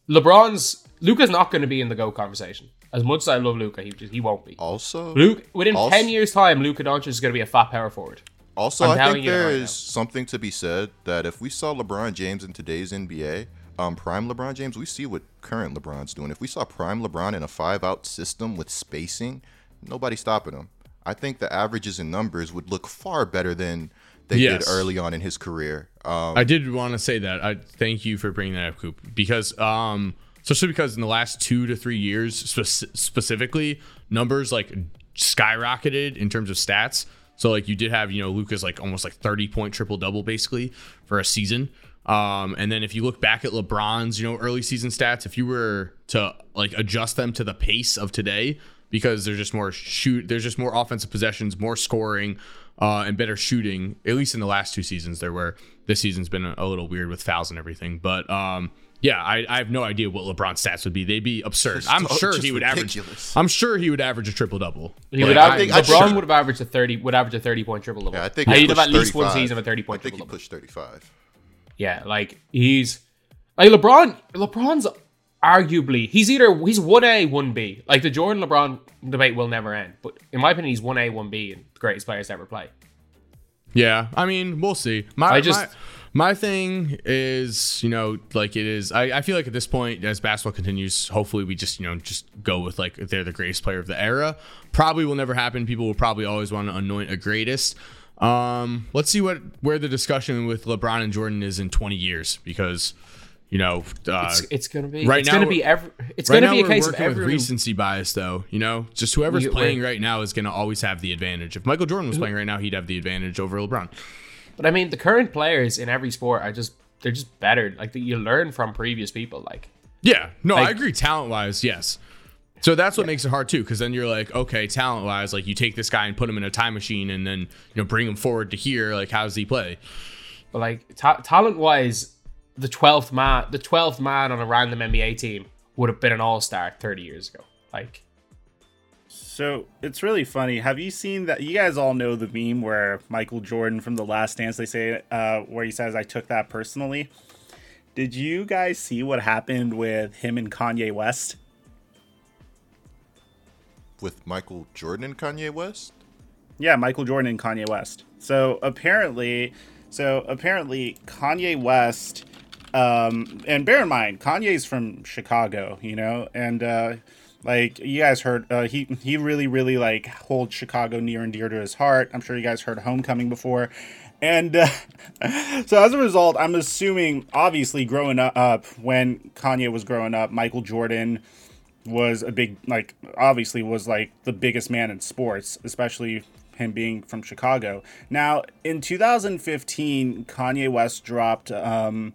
B: LeBron's Luka's not going to be in the go conversation. As much as I love Luka, he just he won't be.
E: Also,
B: Luke within
E: also-
B: ten years' time, Luka Doncic is going to be a fat power forward.
E: Also,
B: I'm
E: I think
B: you that
E: there
B: right
E: is
B: now.
E: something to be said that if we saw LeBron James in today's NBA, um, prime LeBron James, we see what current LeBron's doing. If we saw prime LeBron in a five-out system with spacing, nobody stopping him. I think the averages and numbers would look far better than they
C: Yes.
E: did early on in his career. Um,
C: I did want to say that. I thank you for bringing that up, Coop, because um, especially because in the last two to three years, spec- specifically, numbers like skyrocketed in terms of stats. So like you did have you know Luka's like almost like thirty point triple double basically for a season. Um, and then if you look back at LeBron's you know early season stats, if you were to like adjust them to the pace of today, because there's just more shoot, there's just more offensive possessions, more scoring, uh, and better shooting. At least in the last two seasons, there were. This season's been a, a little weird with fouls and everything, but um, yeah, I, I have no idea what LeBron's stats would be. They'd be absurd. I'm sure he would
E: ridiculous.
C: average. I'm sure he would average a triple double.
B: He would
E: I
B: average,
E: think-
B: LeBron
E: think-
B: would have averaged a thirty. Would average a thirty point triple double.
E: yeah, I think
B: he'd have
E: pushed
B: at least one
E: 35.
B: season of a thirty point.
E: I think he pushed 35.
B: Yeah, like he's like LeBron. LeBron's arguably he's either he's one A, one B. Like the Jordan LeBron debate will never end. But in my opinion, he's one A, one B, and the greatest players to ever play.
C: Yeah, I mean, we'll see. My
B: I just-
C: my, my thing is, you know, like it is. I, I feel like at this point, as basketball continues, hopefully we just, you know, just go with like they're the greatest player of the era. Probably will never happen. People will probably always want to anoint a greatest. Um, let's see what where the discussion with LeBron and Jordan is in 20 years because, you know, uh,
B: It's, it's gonna be
C: right
B: It's
C: now
B: gonna be every. It's
C: right
B: gonna be a case of everyone.
C: recency bias, though. You know, just whoever's
B: We-
C: playing right now is going to always have the advantage. If Michael Jordan was playing right now, he'd have the advantage over LeBron.
B: But I mean, the current players in every sport are just they're just better. Like you learn from previous people. Like
C: Yeah, no, I agree. Talent wise, yes. So that's what makes it hard too, because then you're like, okay, talent wise, like you take this guy and put him in a time machine, and then you know bring him forward to here. Like, how does he play?
B: But like ta- talent wise, the twelfth man, the twelfth man on a random NBA team would have been an all star thirty years ago. Like,
A: So it's really funny. Have you seen that? You guys all know the meme where Michael Jordan from The Last Dance, they say, uh, where he says, I took that personally. Did you guys see what happened with him and Kanye West?
E: With Michael Jordan and Kanye West?
A: Yeah, Michael Jordan and Kanye West. So apparently, so apparently Kanye West, um, and bear in mind, Kanye's from Chicago, you know, and uh, like you guys heard, uh, he he really really like holds Chicago near and dear to his heart. I'm sure you guys heard Homecoming before. And uh, so as a result, I'm assuming, obviously, growing up, when Kanye was growing up, Michael Jordan was a big like obviously was like the biggest man in sports especially him being from chicago now in 2015 kanye west dropped um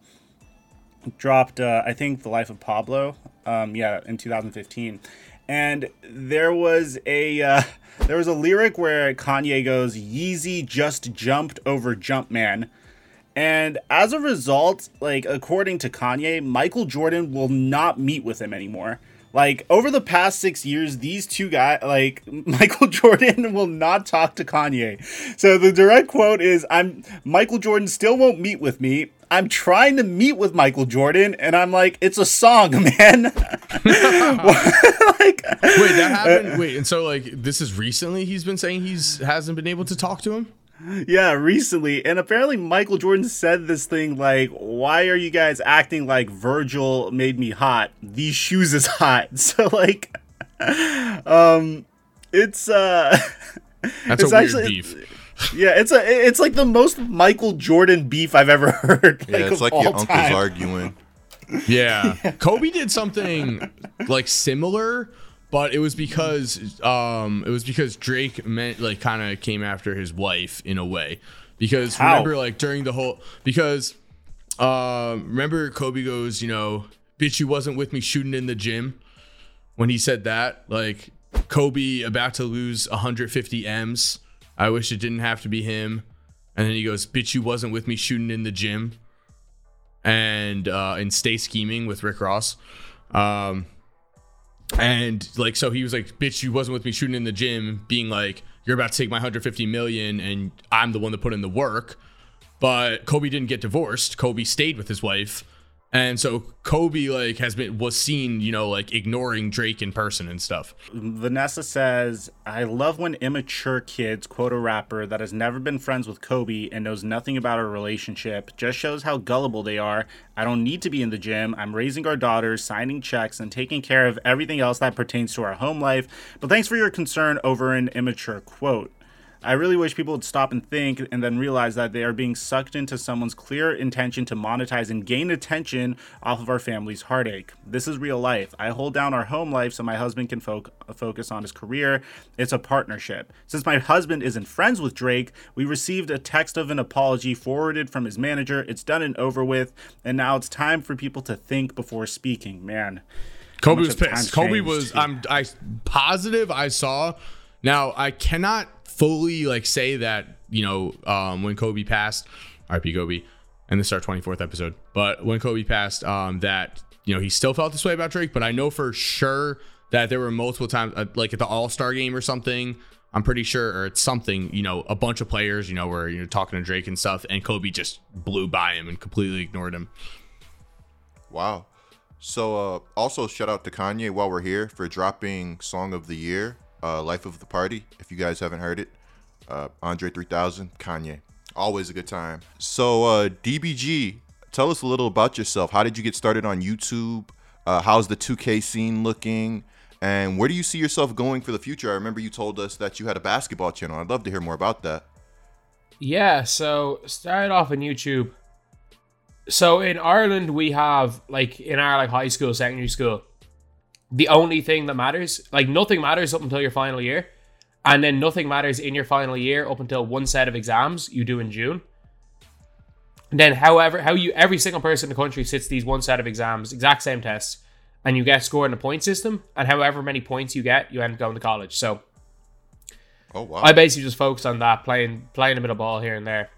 A: dropped uh, i think the life of pablo um yeah in 2015 and there was a uh, there was a lyric where kanye goes yeezy just jumped over jumpman and as a result, like according to Kanye, Michael Jordan will not meet with him anymore. Like over the past six years, these two guys, like Michael Jordan, will not talk to Kanye. So the direct quote is, "I'm Michael Jordan still won't meet with me. I'm trying to meet with Michael Jordan, and I'm like, it's a song, man. like,
C: Wait, that happened. Wait, and so like this is recently he's been saying he's hasn't been able to talk to him.
A: Yeah, recently. And apparently Michael Jordan said this thing like, Why are you guys acting like Virgil made me hot? These shoes is hot. So like um it's uh
C: That's
A: It's
C: a weird
A: actually-
C: beef.
A: Yeah, it's a it's like the most Michael Jordan beef I've ever heard.
E: Yeah, it's like
A: all
E: your uncles
A: time.
E: arguing.
C: Yeah. Kobe did something like similar, but it was because um it was because Drake meant like kind of came after his wife in a way. Because
A: How?
C: remember like during the whole because um remember Kobe goes, you know, bitch you wasn't with me shooting in the gym when he said that, like Kobe about to lose 150 M's. I wish it didn't have to be him. And then he goes, bitch you wasn't with me shooting in the gym and uh and stay scheming with Rick Ross. Um and like so he was like, bitch, you wasn't with me shooting in the gym, being like, You're about to take my 150 million and I'm the one that put in the work. But Kobe didn't get divorced. Kobe stayed with his wife. And so Kobe like has been was seen, you know, like ignoring Drake in person and stuff.
A: Vanessa says, I love when immature kids quote a rapper that has never been friends with Kobe and knows nothing about our relationship. Just shows how gullible they are. I don't need to be in the gym. I'm raising our daughters, signing checks, and taking care of everything else that pertains to our home life. But thanks for your concern over an immature quote. I really wish people would stop and think and then realize that they are being sucked into someone's clear intention to monetize and gain attention off of our family's heartache. This is real life. I hold down our home life so my husband can fo- focus on his career. It's a partnership. Since my husband isn't friends with Drake, we received a text of an apology forwarded from his manager. It's done and over with, and now it's time for people to think before speaking. Man.
C: Kobe was pissed. Kobe
A: changed?
C: was I'm I positive I saw. Now I cannot fully like say that, you know, um when Kobe passed, RP Kobe, and this is our 24th episode. But when Kobe passed, um that, you know, he still felt this way about Drake, but I know for sure that there were multiple times uh, like at the All-Star game or something, I'm pretty sure or it's something, you know, a bunch of players, you know, were you know talking to Drake and stuff and Kobe just blew by him and completely ignored him.
E: Wow. So uh also shout out to Kanye while we're here for dropping Song of the Year, uh Life of the Party, if you guys haven't heard it. Uh Andre 3000, Kanye. Always a good time. So uh DBG, tell us a little about yourself. How did you get started on YouTube? Uh how's the 2K scene looking? And where do you see yourself going for the future? I remember you told us that you had a basketball channel. I'd love to hear more about that.
B: Yeah, so started off on YouTube. So in Ireland, we have like in our like high school, secondary school, the only thing that matters, like nothing matters up until your final year, and then nothing matters in your final year up until one set of exams you do in June. And then, however, how you every single person in the country sits these one set of exams, exact same tests, and you get scored in a point system, and however many points you get, you end up going to college. So
E: Oh wow.
B: I basically just focused on that, playing playing a bit of ball here and there.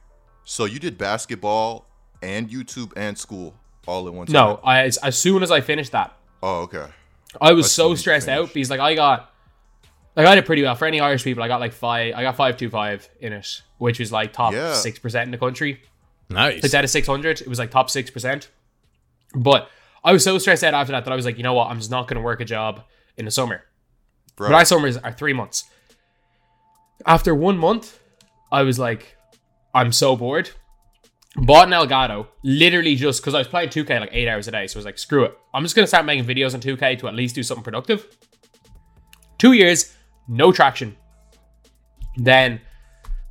E: so you did basketball and YouTube and school all at one time.
B: No, I as, as soon as I finished that,
E: Oh okay.
B: I was
E: That's
B: so stressed out because like I got like I did pretty well for any Irish people. I got like five, I got five two five in it, which was like top
E: Yeah.
B: six percent in the country.
C: Nice.
B: It's out of six hundred. It was like top six percent. But I was so stressed out after that that I was like, you know what? I'm just not going to work a job in the summer.
E: Bro.
B: But our summers are three months. After one month, I was like, I'm so bored. Bought an Elgato, literally just because I was playing 2K like eight hours a day. So I was like, screw it. I'm just going to start making videos on 2K to at least do something productive. Two years, no traction. Then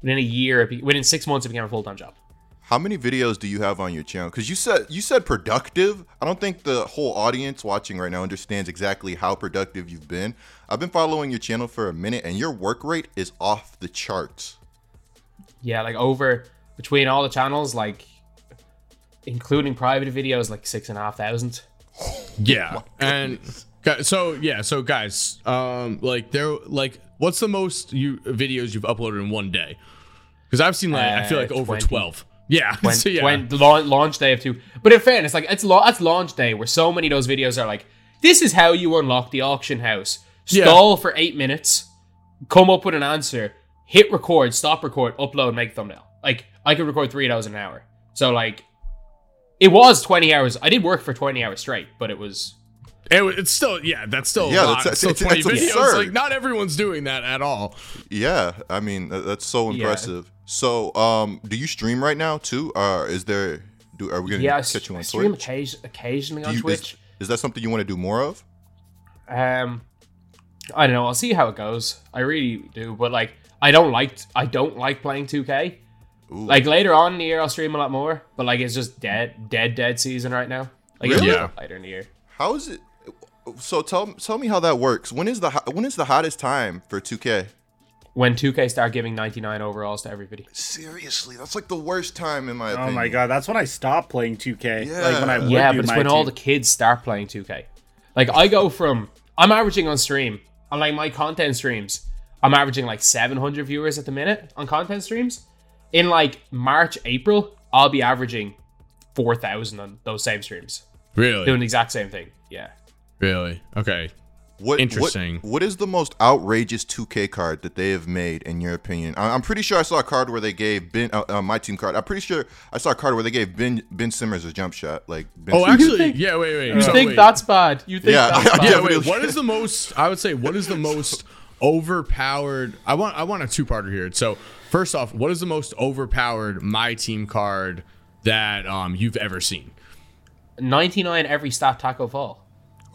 B: within a year, within six months, it became a full time job.
E: How many videos do you have on your channel? Because you said you said productive. I don't think the whole audience watching right now understands exactly how productive you've been. I've been following your channel for a minute, and your work rate is off the charts.
B: Yeah, like over between all the channels, like including private videos, like six and a half thousand.
C: Yeah. and so yeah, so guys, um like there like what's the most you videos you've uploaded in one day? Cuz I've seen like I feel
B: Uh,
C: like over 12. Yeah.
B: when,
C: so, yeah.
B: when the launch, launch day of two. But in fairness, like it's la- that's launch day where so many of those videos are like, this is how you unlock the auction house.
C: Yeah.
B: Stall for eight minutes, come up with an answer, hit record, stop record, upload, make thumbnail. Like I could record three of those an hour. So like, it was twenty hours. I did work for twenty hours straight, but it was
C: It it's still yeah, that's still
E: Yeah,
C: a lot.
E: that's-
C: It's still
E: it's-
C: 20
E: it's
C: videos.
E: absurd.
C: Like not everyone's doing that at all.
E: Yeah, I mean that's so
B: Yeah.
E: impressive. So, um, do you stream right now too? Uh, is there? Do are we gonna
B: yeah. I,
E: catch you
B: I
E: on
B: stream
E: Twitch?
B: occasion- occasionally
E: Do
B: on
E: you-
B: Twitch.
E: Is, is that something you want to do more of?
B: Um, I don't know. I'll see how it goes. I really do, but like, I don't like I don't like playing 2K.
E: Ooh.
B: Like later on in the year, I'll stream a lot more. But like, it's just dead, dead, dead season right now. Like,
E: Really?
C: Yeah.
B: later in the year.
E: How is it? So tell tell me how that works. When is the when is the hottest time for 2K?
B: When 2K start giving 99 overalls to everybody.
E: Seriously, that's like the worst time in my opinion.
A: Oh my god, that's when I stopped playing 2K.
E: Yeah.
A: Like when I
B: Yeah, but it's
A: my
B: when all the kids start playing 2K. Like I go from I'm averaging on stream on like my content streams. I'm averaging like 700 viewers at the minute on content streams. In like March, April, I'll be averaging 4,000 on those same streams,
C: Really?
B: doing the exact same thing. Yeah.
C: Really? Okay.
E: What, what-
C: Interesting.
E: What, is the most outrageous 2K card that they have made, in your opinion? I- I'm pretty sure I saw a card where they gave Ben, uh, uh, my team card. I'm pretty sure I saw a card where they gave Ben Ben Simmons a jump shot. Like, ben
C: Oh,
E: Simmons-
C: actually,
B: think-
C: yeah, wait, wait.
B: You
C: so
B: think
C: wait.
B: that's bad? You think
E: Yeah,
B: that's bad?
C: yeah, wait, what is the most I would say what is the most overpowered I want I want a two-parter here. So, first off, what is the most overpowered my team card that um you've ever seen?
B: 99 every stat Tacko Fall.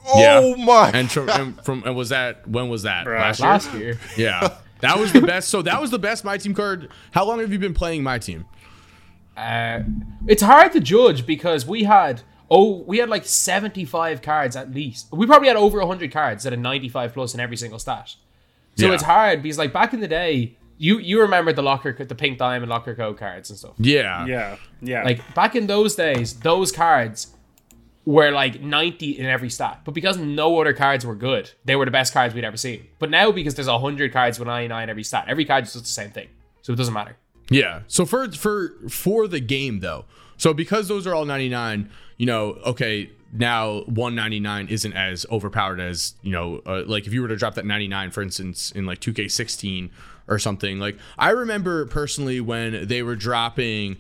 E: Oh my!
C: And from and, from and was that when was that? Last year?
B: Last year.
C: Yeah. That was the best. So that was the best my team card. How long have you been playing my team?
B: Uh, it's hard to judge because we had oh we had like 75 cards at least we probably had over 100 cards at a 95 plus in every single stat so
C: Yeah.
B: it's hard because like back in the day you you remember the locker the pink diamond locker code cards and stuff
C: Yeah.
A: Yeah, yeah.
B: like back in those days those cards were like 90 in every stat but because no other cards were good they were the best cards we'd ever seen but now because there's 100 cards with 99 every stat every card is just the same thing so it doesn't matter
C: Yeah. So for for for the game though, so because those are all 99, you know, okay, now 199 isn't as overpowered as you know, uh, like if you were to drop that 99, for instance, in like 2K16 or something. Like I remember personally when they were dropping,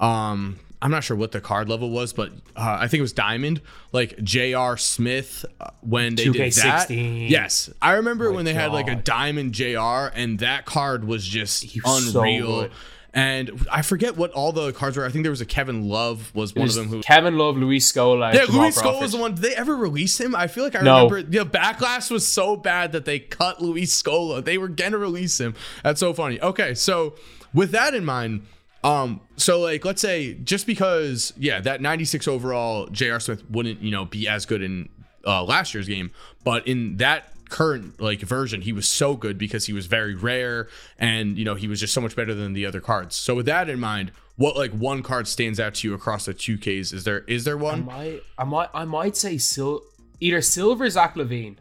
C: um, I'm not sure what the card level was, but uh, I think it was Diamond, like J.R. Smith uh, when they did that.
B: 2K16.
C: Yes, I remember when they had like a Diamond J.R. and that card was just unreal.
B: good.
C: And I forget what all the cards were. I think there was a Kevin Love was one of them who.
B: Kevin Love, Luis Scola,
C: Yeah, Luis Scola was the one. Did they ever release him? I feel like I
B: No.
C: remember. The backlash was so bad that they cut Luis Scola. They were gonna release him. That's so funny. Okay, so with that in mind, um, so like let's say just because yeah, that 96 overall J.R. Smith wouldn't you know be as good in uh, last year's game, but in that current like version he was so good because he was very rare and you know he was just so much better than the other cards so with that in mind what like one card stands out to you across the two ks is there is there one?
B: I might, I might, I might say Sil. either Silver Zach LaVine.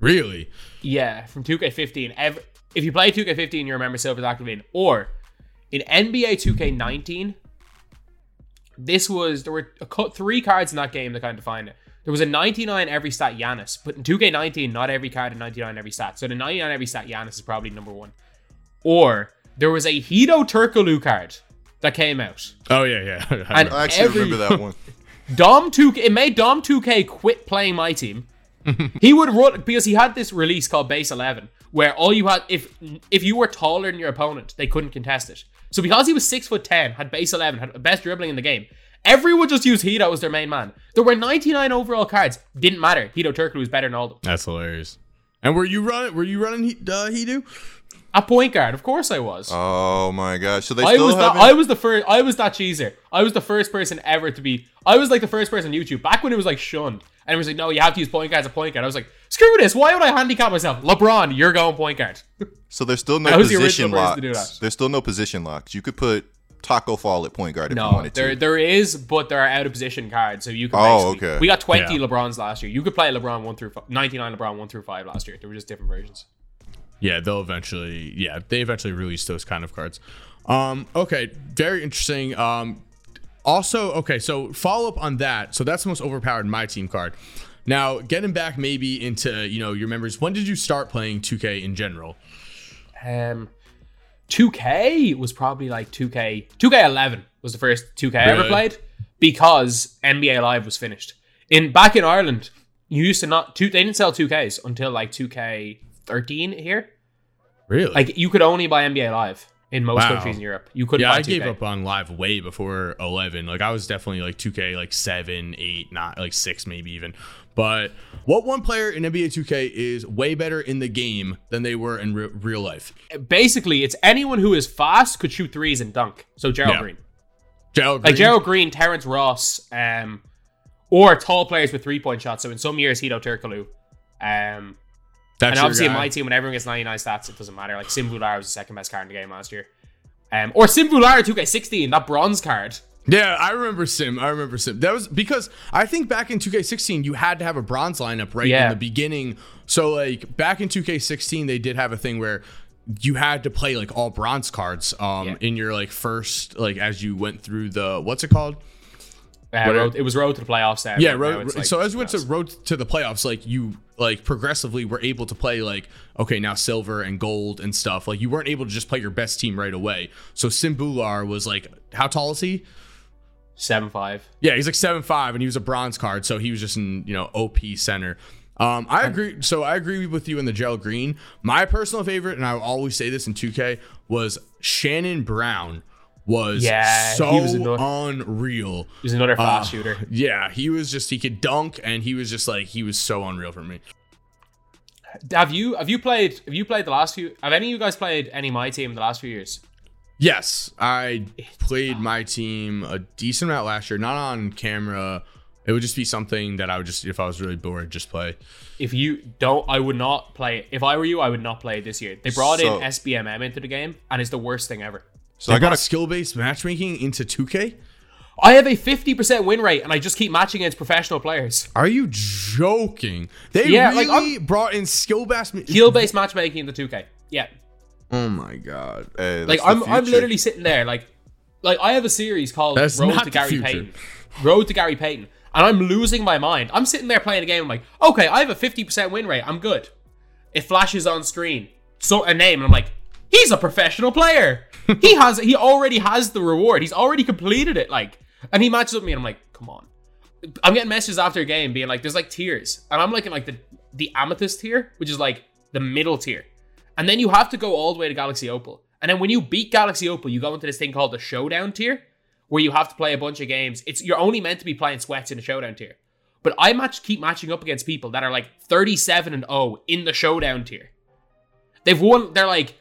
C: Really?
B: Yeah, from 2K15. Ev- if you play 2K15, you remember Silver Zach LaVine. Or in NBA 2K19, this was there were a three cards in that game that kind of defined it. There was a 99 every stat Giannis, but in 2K19, not every card in 99 every stat. So the 99 every stat Giannis is probably number one. Or there was a Hedo Turkoglu card that came out.
C: Oh yeah, yeah.
B: And
E: I actually
B: every,
E: remember that one.
B: Dom 2K, it made Dom 2K quit playing my team. he would run because he had this release called Base 11, where all you had if if you were taller than your opponent, they couldn't contest it. So because he was six foot ten, had base 11, had the best dribbling in the game, everyone just used Hedo as their main man. There were 99 overall cards, didn't matter. Hedo Turkoglu was better than all of them.
C: That's hilarious. And were you running? Were you running? He- Uh, Hedo?
B: A point guard, of course I was.
E: Oh my gosh! So they
B: I
E: still
B: was that.
E: haven't.
B: I was the first. I was that cheeser. I was the first person ever to be. I was like the first person on YouTube back when it was like shunned, and it was like, no, you have to use point guard as a point guard. I was like, screw this. Why would I handicap myself? LeBron, you're going point guard.
E: so there's still no
B: was the
E: position
B: original person
E: locks. There's still no position locks. You could put Tacko Fall at point guard if you
B: No,
E: wanted
B: there
E: to.
B: there is, but there are out of position cards, so you can.
E: Oh,
B: basically-
E: okay.
B: We got twenty
C: Yeah.
B: LeBrons last year. You could play LeBron one through ninety-nine LeBron one through five last year. There were just different versions.
C: Yeah, they'll eventually. Yeah, they eventually release those kind of cards. Um, okay, very interesting. Um, also, okay, so follow up on that. So that's the most overpowered my team card. Now, getting back maybe into you know your members. When did you start playing 2K in general?
B: Um, two K was probably like two K. Two K eleven was the first two K I ever played because NBA Live was finished. In back in Ireland, you used to not two. They didn't sell two Ks until like two K thirteen here.
C: Really?
B: Like you could only buy NBA Live in most
C: Wow.
B: countries in Europe. You couldn't
C: yeah, I
B: 2K.
C: gave up on live way before 11. Like I was definitely like 2K, like seven, eight, not like six, maybe even. But what one player in NBA 2K is way better in the game than they were in re- real life?
B: Basically, it's anyone who is fast could shoot threes and dunk. So Gerald
C: Yeah.
B: Green.
C: Gerald
B: like
C: Green?
B: Gerald Green, Terrence Ross, um, or tall players with three point shots. So in some years, Hedo Turkoglu. Um,
C: That's
B: and obviously in my team, when everyone gets 99 stats, it doesn't matter. Like Sim Bhullar was the second best card in the game last year. Um, or Sim Bhullar 2K16, that bronze card.
C: Yeah, I remember Sim. I remember Sim. That was because I think back in 2K16 you had to have a bronze lineup right
B: Yeah.
C: in the beginning. So like back in 2K16 they did have a thing where you had to play like all bronze cards um
B: Yeah.
C: in your like first like as you went through the what's it called?
B: Uh, road, it was road to the playoffs.
C: Yeah, road,
B: like,
C: so as we went to road to the playoffs, like you like progressively were able to play like okay now silver and gold and stuff. Like you weren't able to just play your best team right away. So Sim Bhullar was like how tall is he?
B: Seven five.
C: Yeah, he's like seven five, and he was a bronze card, so he was just in you know OP center. Um, I agree. So I agree with you in the Gel Green. My personal favorite, and I will always say this in 2K, was Shannon Brown. Was
B: Yeah,
C: so
B: he was another-
C: unreal.
B: He was another fast
C: Uh,
B: shooter.
C: Yeah, he was just he could dunk, and he was just like he was so unreal for me.
B: Have you have you played have you played the last few? Have any of you guys played any of my team in the last few years?
C: Yes, I played my team a decent amount last year, not on camera. It would just be something that I would just, if I was really bored, just play.
B: If you don't, I would not play it. If I were you, I would not play it this year. They brought
E: So-
B: in SBMM into the game, and it's the worst thing ever.
E: So I got a
C: skill based matchmaking into 2K.
B: I have a 50% win rate, and I just keep matching against professional players.
C: Are you joking? They
B: Yeah, like,
C: really brought in skill based.
B: Skill-based matchmaking in the 2K. Yeah.
C: Oh my god.
E: Hey,
B: Like I'm, I'm literally sitting there, like, like I have a series called
C: That's
B: Road to Gary. Payton. Road to Gary Payton, and I'm losing my mind. I'm sitting there playing a game. I'm like, okay, I have a 50% win rate. I'm good. It flashes on screen, so a name, and I'm like, he's a professional player. he has, he already has the reward. He's already completed it. Like, and he matches with me, and I'm like, come on. I'm getting messages after a game being like, there's like tiers, and I'm like in like the the amethyst tier, which is like the middle tier. And then you have to go all the way to Galaxy Opal. And then when you beat Galaxy Opal, you go into this thing called the Showdown tier, where you have to play a bunch of games. It's you're only meant to be playing sweats in the Showdown tier. But I match keep matching up against people that are like 37 and 0 in the Showdown tier. They've won. They're like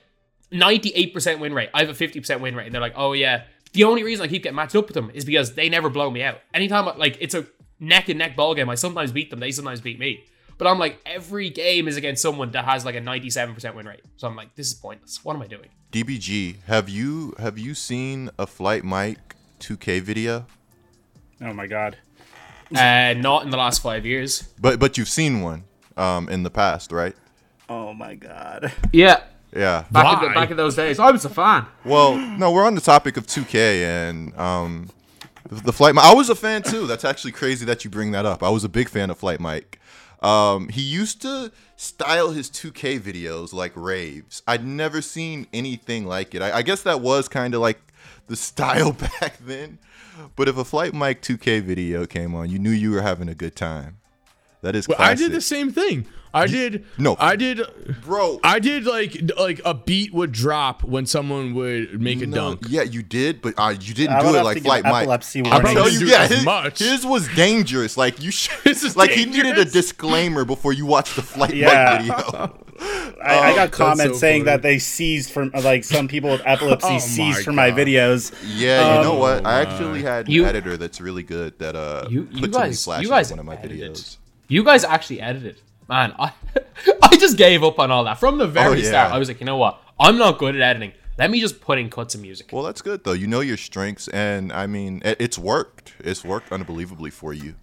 B: 98% win rate. I have a 50% win rate, and they're like, oh yeah. The only reason I keep getting matched up with them is because they never blow me out. Anytime like it's a neck and neck ball game, I sometimes beat them. They sometimes beat me. But I'm like, every game is against someone that has like a 97% win rate. So I'm like, this is pointless. What am I doing?
E: DBG. Have you have you seen a Flight Mike 2K video?
A: Oh my god.
B: Uh, not in the last five years.
E: But but you've seen one um in the past, right?
A: Oh my god.
B: Yeah,
E: Yeah.
B: back in, the, back in those days, I was a fan.
E: Well, no, we're on the topic of 2K and um, the, the flight. Mi- I was a fan too. That's actually crazy that you bring that up. I was a big fan of Flight Mike. Um, he used to style his 2K videos like raves. I'd never seen anything like it. I, I guess that was kind of like the style back then. But if a Flight Mike 2K video came on, you knew you were having a good time. That is
C: Well,
E: classic.
C: I did the same thing. I did
E: no.
C: I did
E: bro.
C: I did like like a beat would drop when someone would make a
E: No,
C: dunk.
E: Yeah, you did, but uh, you didn't
A: I
E: do it
A: have
E: like
A: to
E: Flight Mike.
A: epilepsy
E: I tell you, yeah, his,
C: much.
E: his was dangerous. Like you should,
C: This is
E: like he needed a disclaimer before you watch the Flight
A: Yeah.
E: Mike video.
A: I, I got
C: that's
A: comments
C: so
A: saying
C: funny.
A: that they seized from like some people with epilepsy
C: Oh
A: seized from my videos.
E: Yeah, you know
A: Um,
E: what? I actually had an editor that's really good that uh
B: You-
E: put
B: you
E: too
B: guys-
E: flashes
B: you guys
E: in one of my
B: edited.
E: videos.
B: You guys actually edited. Man, I I just gave up on all that. From the very
E: Oh, yeah.
B: start, I was like, you know what? I'm not good at editing. Let me just put in cuts of music.
E: Well, that's good though. You know your strengths, and I mean, it, it's worked. It's worked unbelievably for you.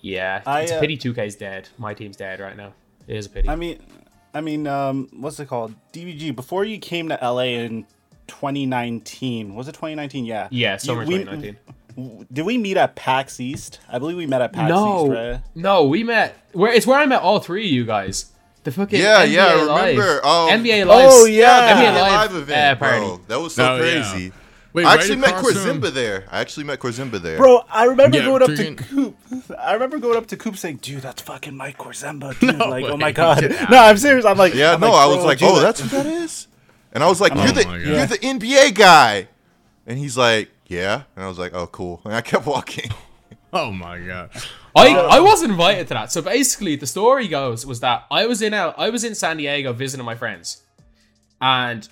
B: Yeah,
A: I,
B: it's a
A: uh,
B: pity 2K's dead. My team's dead right now. It is a pity.
A: I mean, I mean, um, what's it called? DBG. Before you came to LA in 2019, was it 2019? Yeah.
B: yeah, summer
A: You- we-
B: 2019.
A: Did we meet at PAX East? I believe we met at PAX
B: No,
A: East, right?
B: no, we met. Where it's where I met all three of you guys. The fucking
E: Yeah,
B: NBA
E: yeah, I
B: Live.
E: remember. Um,
B: NBA Live.
A: Oh, yeah.
B: NBA
E: NBA
B: Live,
E: live event,
B: uh, party.
E: bro. That was so
C: Oh, yeah.
E: crazy.
C: Wait,
E: I
C: right
E: actually met
C: across from-
E: Korzemba there. I actually met Korzemba there.
A: Bro, I remember
C: Yeah,
A: going up
C: drinking-
A: to Coop. I remember going up to Coop saying, "Dude, that's fucking Mike Korzemba." Dude,
C: No
A: like, oh my god. No, I'm serious. I'm like,
E: Yeah,
A: I'm
E: no,
A: like,
E: I was like, oh, that's who that is. And I was like, you're the you're the NBA guy. And he's like, yeah. And I was like, oh, cool. And I kept walking.
C: Oh my god.
B: I, um, I wasn't invited to that. So basically, the story goes was that I was in L- I was in San Diego visiting my friends, and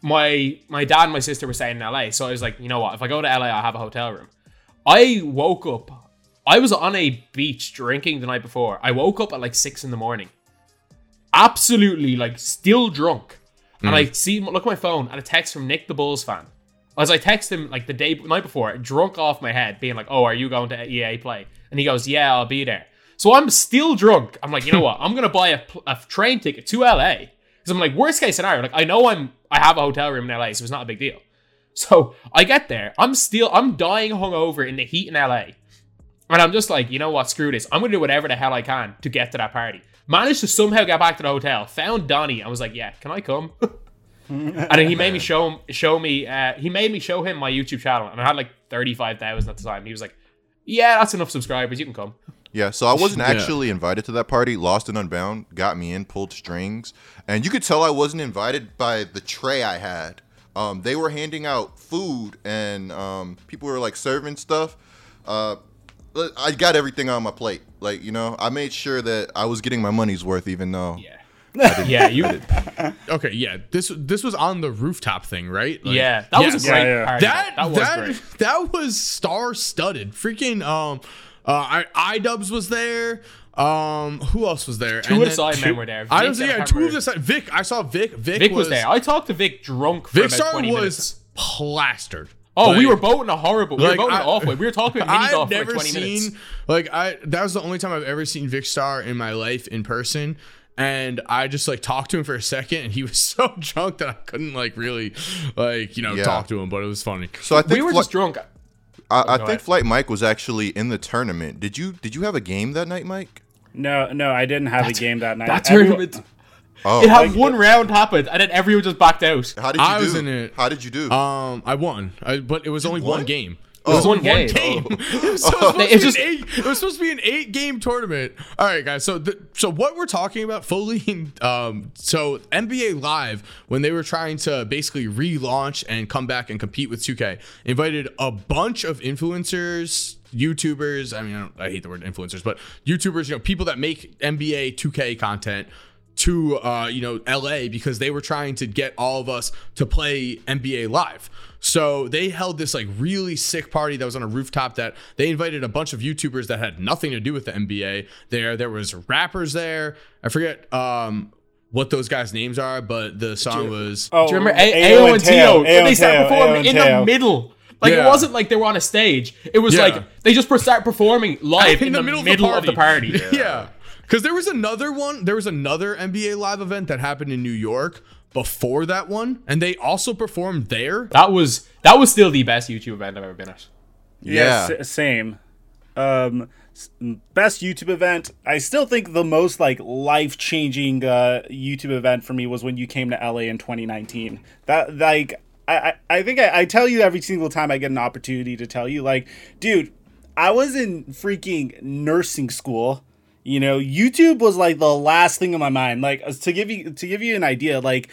B: my my dad and my sister were staying in LA. So I was like, you know what? If I go to LA, I have a hotel room. I woke up. I was on a beach drinking the night before. I woke up at like six in the morning, absolutely like still drunk, and hmm. I see look at my phone and a text from Nick the Bulls fan. As I text him like the day night before, drunk off my head, being like, "Oh, are you going to EA play?" And he goes, "Yeah, I'll be there." So I'm still drunk. I'm like, you know what? I'm gonna buy a, a train ticket to LA because I'm like, worst case scenario, like I know I'm I have a hotel room in LA, so it's not a big deal. So I get there, I'm still I'm dying hungover in the heat in LA, and I'm just like, you know what? Screw this. I'm gonna do whatever the hell I can to get to that party. Managed to somehow get back to the hotel. Found Donnie. I was like, yeah, can I come? and then he made me show him, show me. Uh, he made me show him my YouTube channel, and I had like thirty five thousand at the time. He was like, "Yeah, that's enough subscribers. You can come."
E: Yeah, so I wasn't
C: Yeah.
E: actually invited to that party. Lost and Unbound got me in, pulled strings, and you could tell I wasn't invited by the tray I had. Um, they were handing out food, and um, people were like serving stuff. Uh, I got everything on my plate. Like you know, I made sure that I was getting my money's worth, even though.
B: Yeah. Yeah, you.
C: Okay, yeah. This this was on the rooftop thing, right? Like-
B: yeah, that was a great
A: Yeah, yeah.
B: party.
C: That
B: that was
C: that
B: great.
C: that was star studded. Freaking um uh I iDubbbz was there. Um who else was there?
B: Two
C: And
B: of the
C: then
B: side men were there.
C: I
B: Vic,
C: was
B: I
C: yeah,
B: can't
C: two of the side Vic, I saw Vic. Vic,
B: Vic was, there. I talked to Vic drunk for
C: Vic
B: about
C: Star was
B: minutes.
C: plastered.
B: Oh, we were boating a horrible. We
C: like,
B: were boating
C: I-
B: off way. We were talking about mini
C: I've
B: golf for like twenty
C: seen
B: minutes.
C: like I that was the only time I've ever seen Vic Star in my life in person. And I just like talked to him for a second, and he was so drunk that I couldn't like really like you know
E: Yeah.
C: talk to him, but it was funny.
E: So I think
B: We were
E: Fli-
B: just drunk.
E: I, I
B: go
E: think
B: ahead.
E: Flight Mike was actually in the tournament. Did you did you have a game that night, Mike?
A: No, no, I didn't have a game that night.
B: That
A: Everyone-
B: tournament.
E: Oh,
B: It had one round happened, and then everyone just backed out.
E: how did you
C: I
E: do?
C: was in it.
E: How did you do?
C: Um, I won, I, but it was only one game.
B: It was one
C: One
B: game.
C: game. it, was supposed
B: It's
C: to be
B: just-
C: an eight, it was supposed to be an eight game tournament. All right, guys. So, the, so what we're talking about fully, um, so NBA Live when they were trying to basically relaunch and come back and compete with 2K, invited a bunch of influencers, YouTubers. I mean, I, don't, I hate the word influencers, but YouTubers, you know, people that make NBA 2K content to uh, you know LA because they were trying to get all of us to play NBA Live. So they held this like really sick party that was on a rooftop that they invited a bunch of YouTubers that had nothing to do with the NBA there. There was rappers there. I forget um what those guys' names are, but the song was
A: Oh,
B: Do you remember A-
A: Ayo
B: Ao and Tio?
A: Teo,
B: When
A: Ayo
B: they start
A: Teo, Ayo
B: performing in the middle, Like it wasn't like they were on a stage. It was
C: Yeah.
B: like they just start performing live in, the, middle,
C: of the
B: party.
C: Yeah. Because there was another one, there was another NBA live event that happened in New York before that one, and they also performed there.
B: That was that was still the best YouTube event I've ever been at.
E: Yeah.
A: s- same. Um, best YouTube event. I still think the most like life changing uh, YouTube event for me was when you came to LA in 2019. That like I I, I think I, I tell you every single time I get an opportunity to tell you like, dude, I was in freaking nursing school. You know, YouTube was like the last thing in my mind. Like uh, to give you to give you an idea, like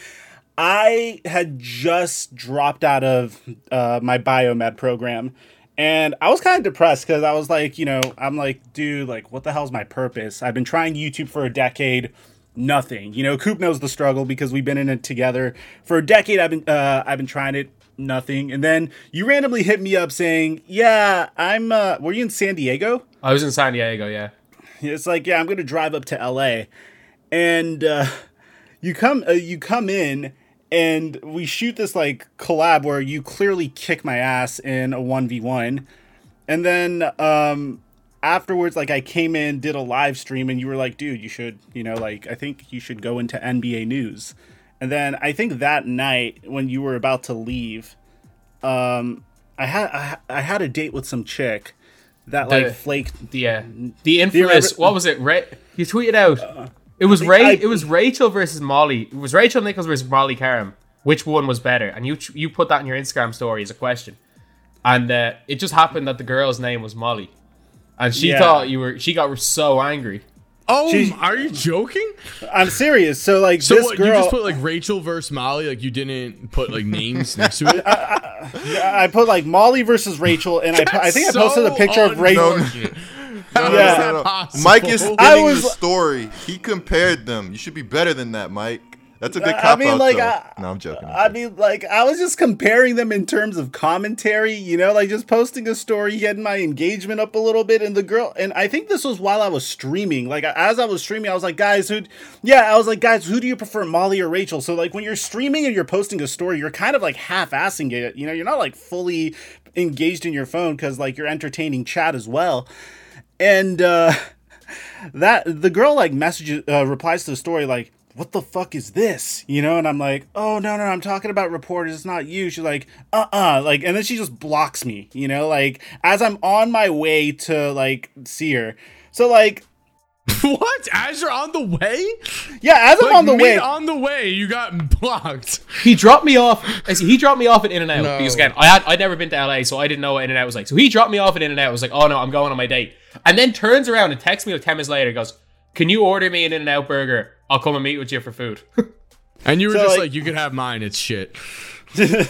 A: I had just dropped out of uh, my biomed program. And I was kind of depressed because I was like, you know, I'm like, dude, like, what the hell's my purpose? I've been trying YouTube for a decade, nothing. You know, Coop knows the struggle because we've been in it together for a decade. I've been, uh, I've been trying it, nothing. And then you randomly hit me up saying, yeah, I'm. Uh, were you in San Diego?
B: I was in San Diego, yeah.
A: It's like, yeah, I'm gonna drive up to LA, and uh, you come, uh, you come in, and we shoot this like collab where you clearly kick my ass in a one v one, and then um, afterwards, like I came in, did a live stream, and you were like, dude, you should, you know, like I think you should go into NBA news, and then I think that night when you were about to leave, um, I had I, I had a date with some chick that like
B: The-
A: flaked
B: The uh, the infamous what was it? Ray, you tweeted out. it was Ray.
A: I-
B: it was Rachel versus Molly. It was Rachel Nichols versus Molly Qerim. Which one was better? And you you put that in your Instagram story as a question. And uh, it just happened that the girl's name was Molly, and she
A: Yeah.
B: thought you were. She got so angry.
C: Oh,
A: She's-
C: are you joking?
A: I'm serious. So like
C: So
A: this
C: what,
A: girl,
C: you just put like Rachel versus Molly, like you didn't put like names next to it?
A: I put like Molly versus Rachel, and I, I think I posted a
C: So
A: picture of Rachel.
C: unfortunate.
E: No, no,
A: Yeah.
E: no, no.
C: possible?
E: Mike is spinning
A: I was-
E: the story. He compared them. You should be better than that, Mike. That's a good
A: I mean,
E: out,
A: like,
E: though.
A: I-
E: no, I'm joking. I'm
A: I
E: joking.
A: mean, like I was just comparing them in terms of commentary, you know, like just posting a story, getting my engagement up a little bit, and the girl, and I think this was while I was streaming. Like as I was streaming, I was like, guys, who, yeah, I was like, guys, who do you prefer, Molly or Rachel? So like when you're streaming and you're posting a story, you're kind of like half-assing it, you know, you're not like fully engaged in your phone because like you're entertaining chat as well, and uh that the girl like messages uh, replies to the story like what the fuck is this you know and i'm like oh no no i'm talking about reporters it's not you she's like uh-uh like and then she just blocks me you know like as i'm on my way to like see her so like
C: what? As you're on the way?
A: yeah as i'm
C: Like,
A: on the way
C: on the way, you got blocked.
B: He dropped me off. I see, He dropped me off at In and Out
C: No.
B: because again, I had I'd never been to LA, so I didn't know what In and Out was like. So he dropped me off at In and Out. I was like, oh no, I'm going on my date, and then turns around and texts me like ten minutes later. He goes, "Can you order me an In and Out burger? I'll come and meet with you for food."
C: And you were
A: So,
C: just
A: like-
C: like, you could have mine. It's shit.
A: whoa,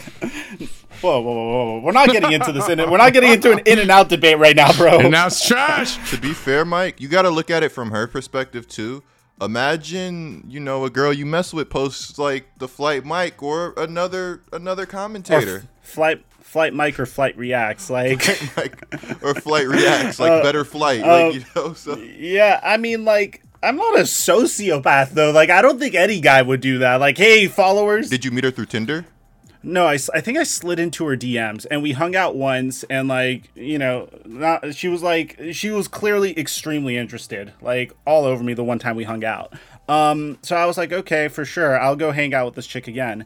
A: whoa, whoa, whoa, whoa. we're not getting into this in we're not getting into an in and out debate right now bro
C: And now it's trash.
E: to be fair, Mike, you got to look at it from her perspective too. Imagine, you know, a girl you mess with posts like the flight Mike or another another
A: or
E: commentator,
A: f- flight flight mike or flight reacts like
E: like or flight reacts like
A: Uh,
E: better flight,
A: uh,
E: like you know. So
A: Yeah, I mean, like, I'm not a sociopath though. Like, I don't think any guy would do that. Like, hey, followers.
E: did you meet her through Tinder?
A: no, I, I think I slid into her DMs and we hung out once. And like, you know, not she was like, she was clearly extremely interested, like all over me the one time we hung out. Um, so I was like, okay, for sure, I'll go hang out with this chick again.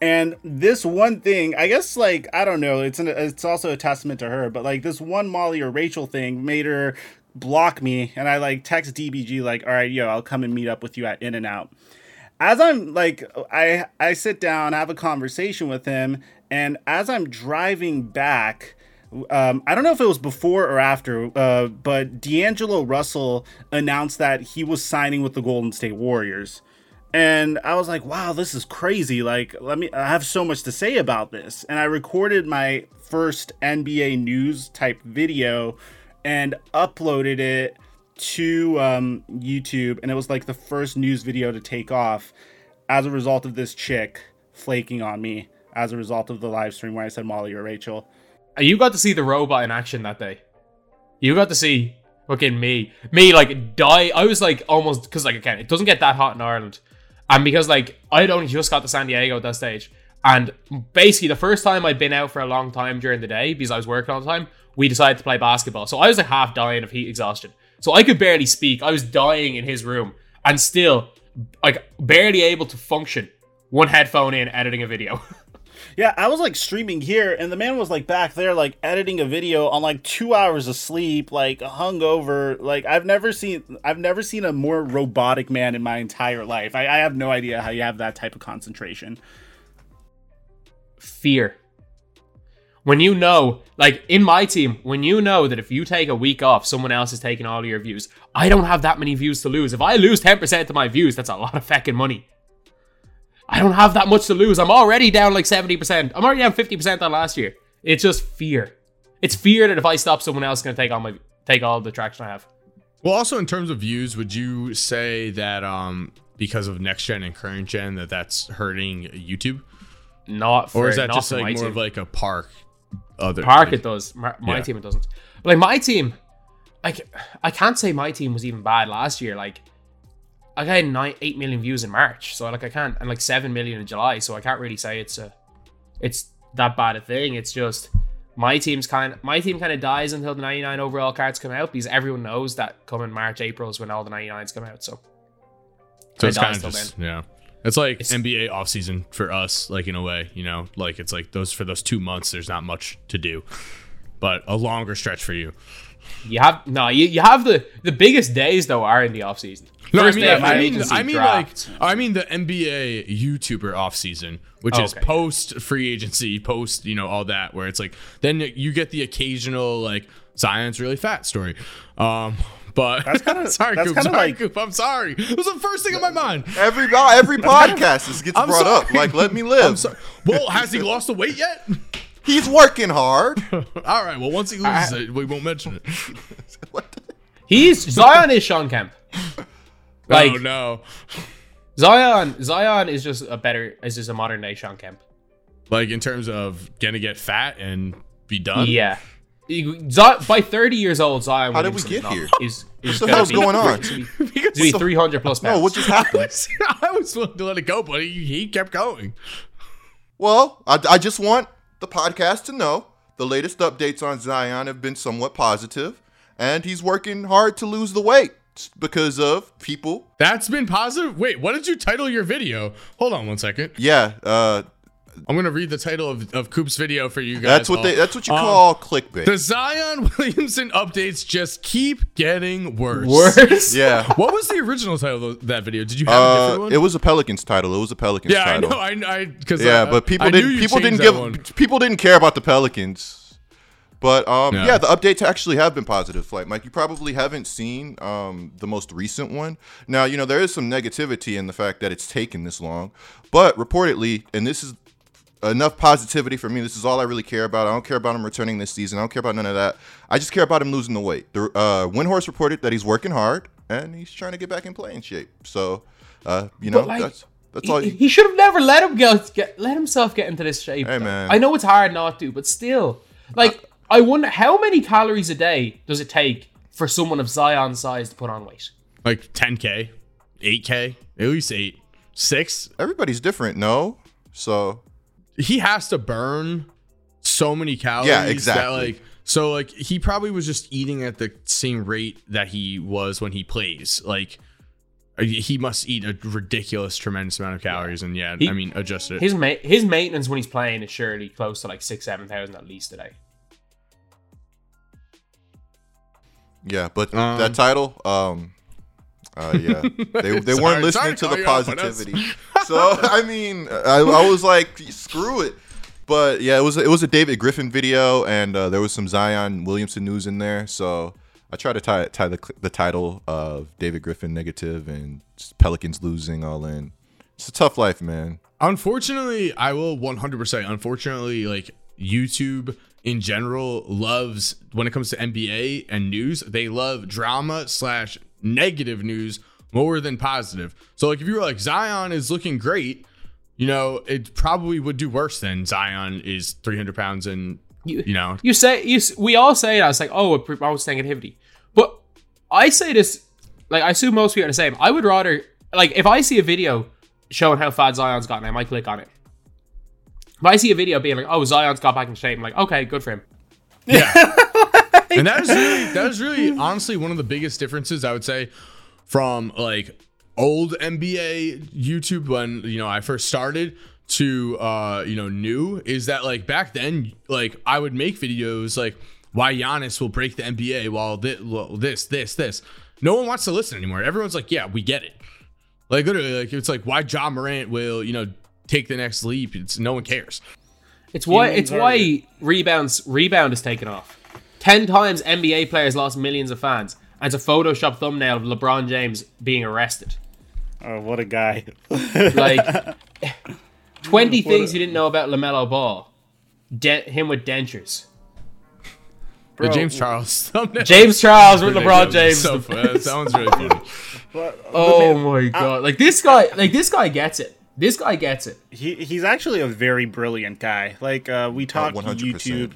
A: And this one thing, I guess, like I don't know, it's an, it's also a testament to her. But like this one Molly or Rachel thing made her block me, and I like text DBG like, all right, yo, I'll come and meet up with you at In and Out. As I'm like, I I sit down, have a conversation with him, and as I'm driving back. Um, I don't know if it was before or after, uh, but D'Angelo Russell announced that he was signing with the Golden State Warriors and I was like, "Wow, this is crazy! Like, let me. I have so much to say about this." And I recorded my first NBA news type video and uploaded it to um, YouTube, and it was like the first news video to take off as a result of this chick flaking on me as a result of the live stream where I said Molly or Rachel.
B: you got to see the robot in action that day. You got to see fucking me, me like die. I was like almost because like again, it doesn't get that hot in Ireland, and because like I had only just got to San Diego at that stage, And basically, the first time I'd been out for a long time during the day because I was working all the time, we decided to play basketball. So I was like half dying of heat exhaustion. So I could barely speak. I was dying in his room and still like barely able to function. One headphone in, editing a video.
A: Yeah, I was like streaming here, and the man was like back there, like editing a video on like two hours of sleep, like hungover. Like I've never seen, I've never seen a more robotic man in my entire life. I, I have no idea how you have that type of concentration.
B: Fear. When you know, like in my team, when you know that if you take a week off, someone else is taking all your views. I don't have that many views to lose. If I lose 10% of my views, that's a lot of fucking money. I don't have that much to lose. I'm already down like 70%. I'm already down 50% on last year. It's just fear. It's fear that if I stop, someone else is going to take all my take all the traction I have.
C: Well, also in terms of views, would you say that um because of next gen and current gen that that's hurting YouTube,
B: Not for
C: or is that just like more
B: team.
C: of like a park? Other
B: Park it does. My, my
C: Yeah.
B: team it doesn't. But like my team, like I can't say my team was even bad last year. Like I got nine, eight million views in March, so like I can't, and like seven million in July. So I can't really say it's a, it's that bad a thing. It's just my team's kind. My team kind of dies until the ninety nine overall cards come out because everyone knows that coming March, April is when all the ninety nines come out. So
C: So it's kind of just yeah. It's like
B: It's-
C: NBA offseason for us, like in a way, you know, like it's like those for those two months, there's not much to do, but a longer stretch for you.
B: you have no, you, you have the the biggest days though are in the off season.
C: No, I mean, I mean, I mean,
B: draft.
C: like, I mean the NBA YouTuber offseason, which
B: Oh,
C: is
B: okay.
C: post free agency, post, you know, all that, where it's like, then you get the occasional, like, Zion's really fat story. Um, but
A: That's kinda-
C: sorry,
A: that's
C: Coop,
A: kinda
C: sorry,
A: like-
C: Coop, I'm sorry. It was the first thing in my mind.
E: Every every podcast this gets
C: I'm
E: brought up. Like, let me live.
C: I'm sorry. Well, has he lost the weight yet?
E: He's working hard.
C: all right. Well, once he loses it, we won't mention it.
E: what the-
B: He's Zion is Sean Kemp. Oh, like
C: oh no.
B: Zion, Zion is just a better, is just a modern day Sean Kemp.
C: Like in terms of gonna get fat and be done.
B: Yeah. He- by 30 years old, Zion
E: How did we get
B: is not-
E: here?
B: Is, is
E: the
B: gonna
E: hell's
B: be-
E: going on?
B: To be, to be 300 plus pounds.
E: No, what just happened?
C: I was willing to let it go, but he, he kept going.
E: Well, I, I just want the podcast to know the latest updates on Zion have been somewhat positive, and he's working hard to lose the weight because of people.
C: That's been positive. Wait, what did you title your video? Hold on one second.
E: Yeah, uh,
C: I'm gonna read the title of, of Coop's video for you guys.
E: that's what
C: all.
E: they. That's what you
C: Um,
E: call clickbait.
C: The Zion Williamson updates just keep getting worse.
B: Worse.
E: yeah.
C: What was the original title of that video? Did you have a
E: Uh,
C: different one?
E: it was a Pelicans title. It was a Pelicans
C: yeah, I
E: title.
C: know. I, I because
E: yeah, but people didn't. People didn't give. one. People didn't care about the Pelicans. But um,
C: Yeah.
E: yeah. the updates actually have been positive. Flight Mike, you probably haven't seen um, the most recent one. Now, you know there is some negativity in the fact that it's taken this long, but reportedly, and this is enough positivity for me. This is all I really care about. I don't care about him returning this season. I don't care about none of that. I just care about him losing the weight. The uh, Windhorst reported that he's working hard and he's trying to get back in playing shape. So, uh, you know,
B: like,
E: that's that's all.
B: He,
E: You,
B: he should have never let him go, get, let himself get into this shape.
E: Hey, man.
B: I know it's hard not to, but still, like, I wonder how many calories a day does it take for someone of Zion's size to put on weight?
C: like 10k, 8k, at least eight, six.
E: everybody's different, no? So
C: He has to burn so many calories.
E: Yeah,
C: That,
E: exactly.
C: like, so like he probably was just eating at the same rate that he was when he plays. Like he must eat a ridiculous, tremendous amount of calories, and yeah,
B: He-
C: I mean, adjust it.
B: His ma- his maintenance when he's playing is surely close to like six, seven thousand at least a day.
E: Yeah, but
C: Um,
E: that title, um, uh, yeah, they they
C: Sorry-
E: weren't listening to
C: to
E: the
C: call you out, but that's-
E: positivity. So I mean, I, I was like, screw it. But yeah, it was it was a David Griffin video, and uh, there was some Zion Williamson news in there. So I try to tie tie the the title of David Griffin negative and Pelicans losing all in. It's a tough life, man.
C: Unfortunately, I will 100%. Unfortunately, like YouTube in general loves when it comes to NBA and news, they love drama slash negative news more than positive. So, like, if you were like Zion is looking great, you know, it probably would do worse than Zion is 300 pounds and
B: You,
C: you know.
B: you say you we all say that it's like oh I was it negativity, but I say this like I assume most people are the same. I would rather like if I see a video showing how fat Zion's gotten, I might click on it. If I see a video being like, "Oh, Zion's got back in shape," I'm like, "Okay, good for him."
C: Yeah. and that was really that was really honestly one of the biggest differences I would say from like old NBA YouTube when you know I first started to uh you know new is that like back then like I would make videos like why Giannis will break the NBA while thi- well, this this this. No one wants to listen anymore. Everyone's like yeah we get it. Like literally like it's like why Ja Morant will you know take the next leap? It's no one cares.
B: It's why it's why
A: good.
B: rebounds rebound is taken off. Ten times NBA players lost millions of fans, and it's a Photoshop thumbnail of LeBron James being arrested.
A: Oh, what a guy!
B: Like twenty things you didn't know about LaMelo Ball. De- him with dentures.
C: the James Charles thumbnail
B: James Charles with LeBron
C: That
B: James.
C: so that sounds really funny
B: oh my god! Like this guy, like this guy gets it. This guy gets it.
A: he he's actually a very brilliant guy. Like uh, we talk
E: 100%.
A: YouTube,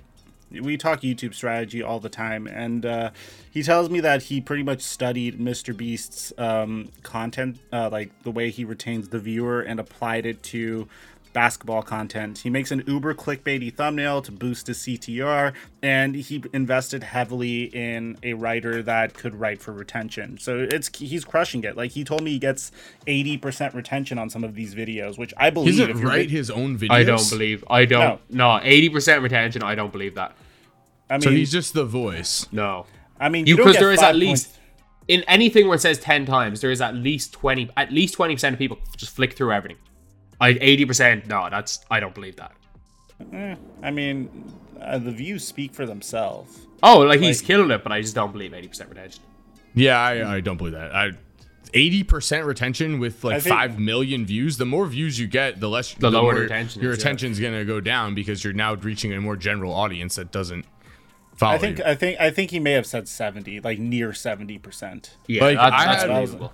A: we talk YouTube strategy all the time, and uh, he tells me that he pretty much studied Mr. Beast's um, content, uh, like the way he retains the viewer, and applied it to basketball content. He makes an uber clickbaity thumbnail to boost his CTR, and he invested heavily in a writer that could write for retention. So it's he's crushing it. Like he told me he gets 80% retention on some of these videos, which I
C: he
A: believe.
C: doesn't
A: if you're
C: write his own videos
B: I don't believe. I don't. No, eighty percent retention. I don't believe that.
A: I mean,
C: so he's just the voice
B: No.
A: I mean,
B: because there is at least
A: points-
B: in anything where it says ten times, there is at least twenty, at least twenty percent of people just flick through everything. I eighty percent. No, that's I don't believe that.
A: I mean, uh, the views speak for themselves.
B: Oh, like he's
A: Like-
B: killing it, but I just don't believe eighty percent retention.
C: yeah I, I don't believe that I 80% retention with like
A: think-
C: 5 million views the more views you get the less
B: The lower
C: more
B: retention
C: your
B: attention's yeah.
C: going to go down because you're now reaching a more general audience that doesn't follow
A: I think,
C: you.
A: I think, I think he may have said seventy, like near seventy percent.
B: Yeah,
C: Like,
B: that's,
C: I
B: that's
C: had-
B: believable.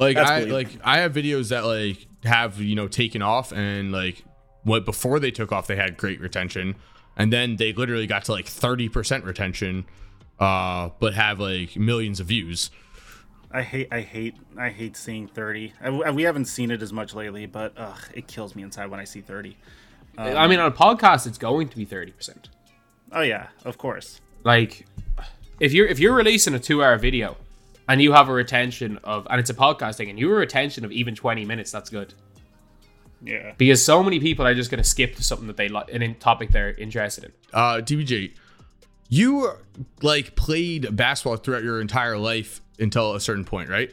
C: like
A: That's
C: I
A: believable.
C: like I have videos that like have you know taken off and like what before they took off they had great retention and then they literally got to like 30% retention uh but have like millions of views
A: I hate, I hate, I hate seeing thirty. I, we haven't seen it as much lately, but ugh, it kills me inside when I see thirty.
B: I mean, on a podcast, it's going to be thirty percent.
A: Oh yeah, of course.
B: Like, if you're if you're releasing a two-hour video and you have a retention of, and it's a podcasting, and you have a retention of even twenty minutes, that's good.
A: Yeah.
B: Because so many people are just going to skip to something that they like, an in- topic they're interested in.
C: uh DBG you like played basketball throughout your entire life until a certain point right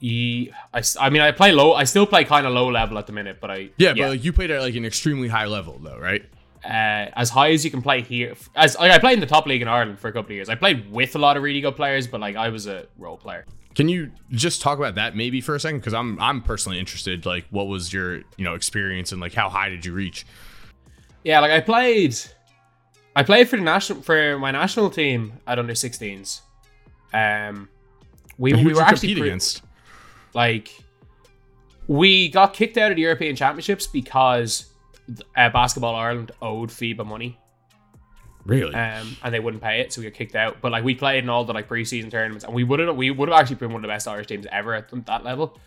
B: Ye- I, s- I mean, I play low. I still play kind of low level at the minute, but I
C: yeah, but like you played at like an extremely high level though right
B: uh, as high as you can play here. As like, I played in the top league in Ireland for a couple of years. I played with a lot of really good players, but like I was a role player.
C: Can you just talk about that maybe for a second? Because I'm I'm personally interested. Like, what was your you know experience and like how high did you reach?
B: Yeah, like I played, I played for the national for my national team at under 16s. Um, we we were actually pre-
C: against?
B: like we got kicked out of the European Championships because uh, Basketball Ireland owed FIBA money.
C: Really?
B: um, and they wouldn't pay it, so we got kicked out. But like we played in all the like preseason tournaments, and we would have we would have actually been one of the best Irish teams ever at that level.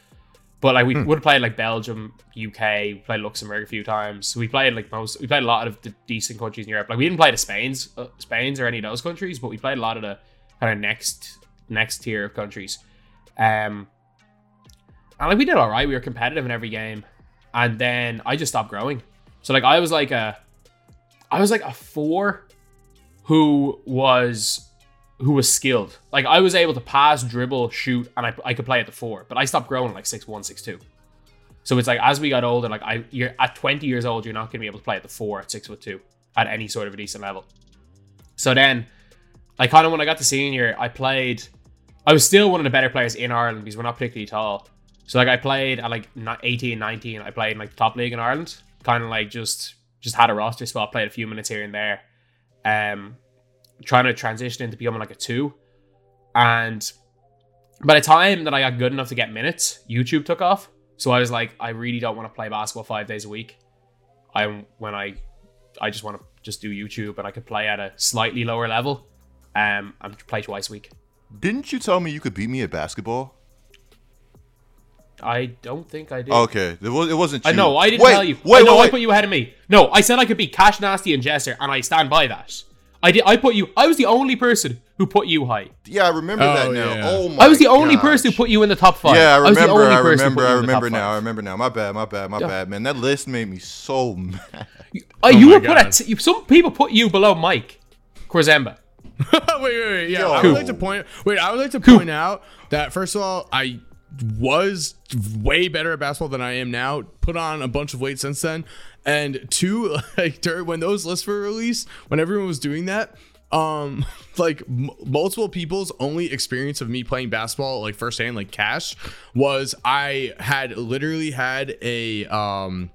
B: But like we would have played like Belgium, UK, we played Luxembourg a few times. We played like most, we played a lot of the decent countries in Europe. Like we didn't play the Spain's, uh, Spain's or any of those countries, but we played a lot of the kind of next next tier of countries. Um, and like we did all right. We were competitive in every game, and then I just stopped growing. So like I was like a, I was like a four who was who was skilled. Like I was able to pass, dribble, shoot, and I, I could play at the four. But I stopped growing like six one, six two. So it's like as we got older, like I you're at 20 years old, you're not gonna be able to play at the four at six foot two at any sort of a decent level. So then I kind of when I got to senior, I played I was still one of the better players in Ireland because we're not particularly tall. So like I played at like ni- 18, 19, I played in like the top league in Ireland. Kind of like just just had a roster spot, played a few minutes here and there. Um trying to transition into becoming like a two. And by the time that I got good enough to get minutes, YouTube took off. So I was like, I really don't want to play basketball five days a week. I when I I just want to just do YouTube and I could play at a slightly lower level. Um and play twice a week.
E: Didn't you tell me you could beat me at basketball?
B: I don't think I did.
E: Okay, it, was, it wasn't you.
B: I know I didn't
E: wait,
B: tell you.
E: Wait,
B: I know
E: wait,
B: I put you ahead of me. No, I said I could beat Cash Nasty and Jester, and I stand by that. I did. I put you. I was the only person who put you high.
E: Yeah, I remember
C: Oh,
E: that now.
C: yeah.
E: Oh my
B: I was the only person who put you in the top five.
E: Yeah, I
B: was the
E: remember.
B: only
E: I remember. I
B: you in the top
E: remember now. I remember now. My bad. My bad. My
B: Yeah.
E: bad, man. That list made me so mad.
B: Uh, you
C: my
B: were put at t- some people put you below Mike Korzemba.
C: wait, wait, wait. Yeah,
E: Yo.
C: I would like to point. Wait, I would like to point out that first of all, I was way better at basketball than I am now. Put on a bunch of weight since then, and two, like during when those lists were released, when everyone was doing that, um, like m- multiple people's only experience of me playing basketball, like firsthand, like cash, was I had literally had a um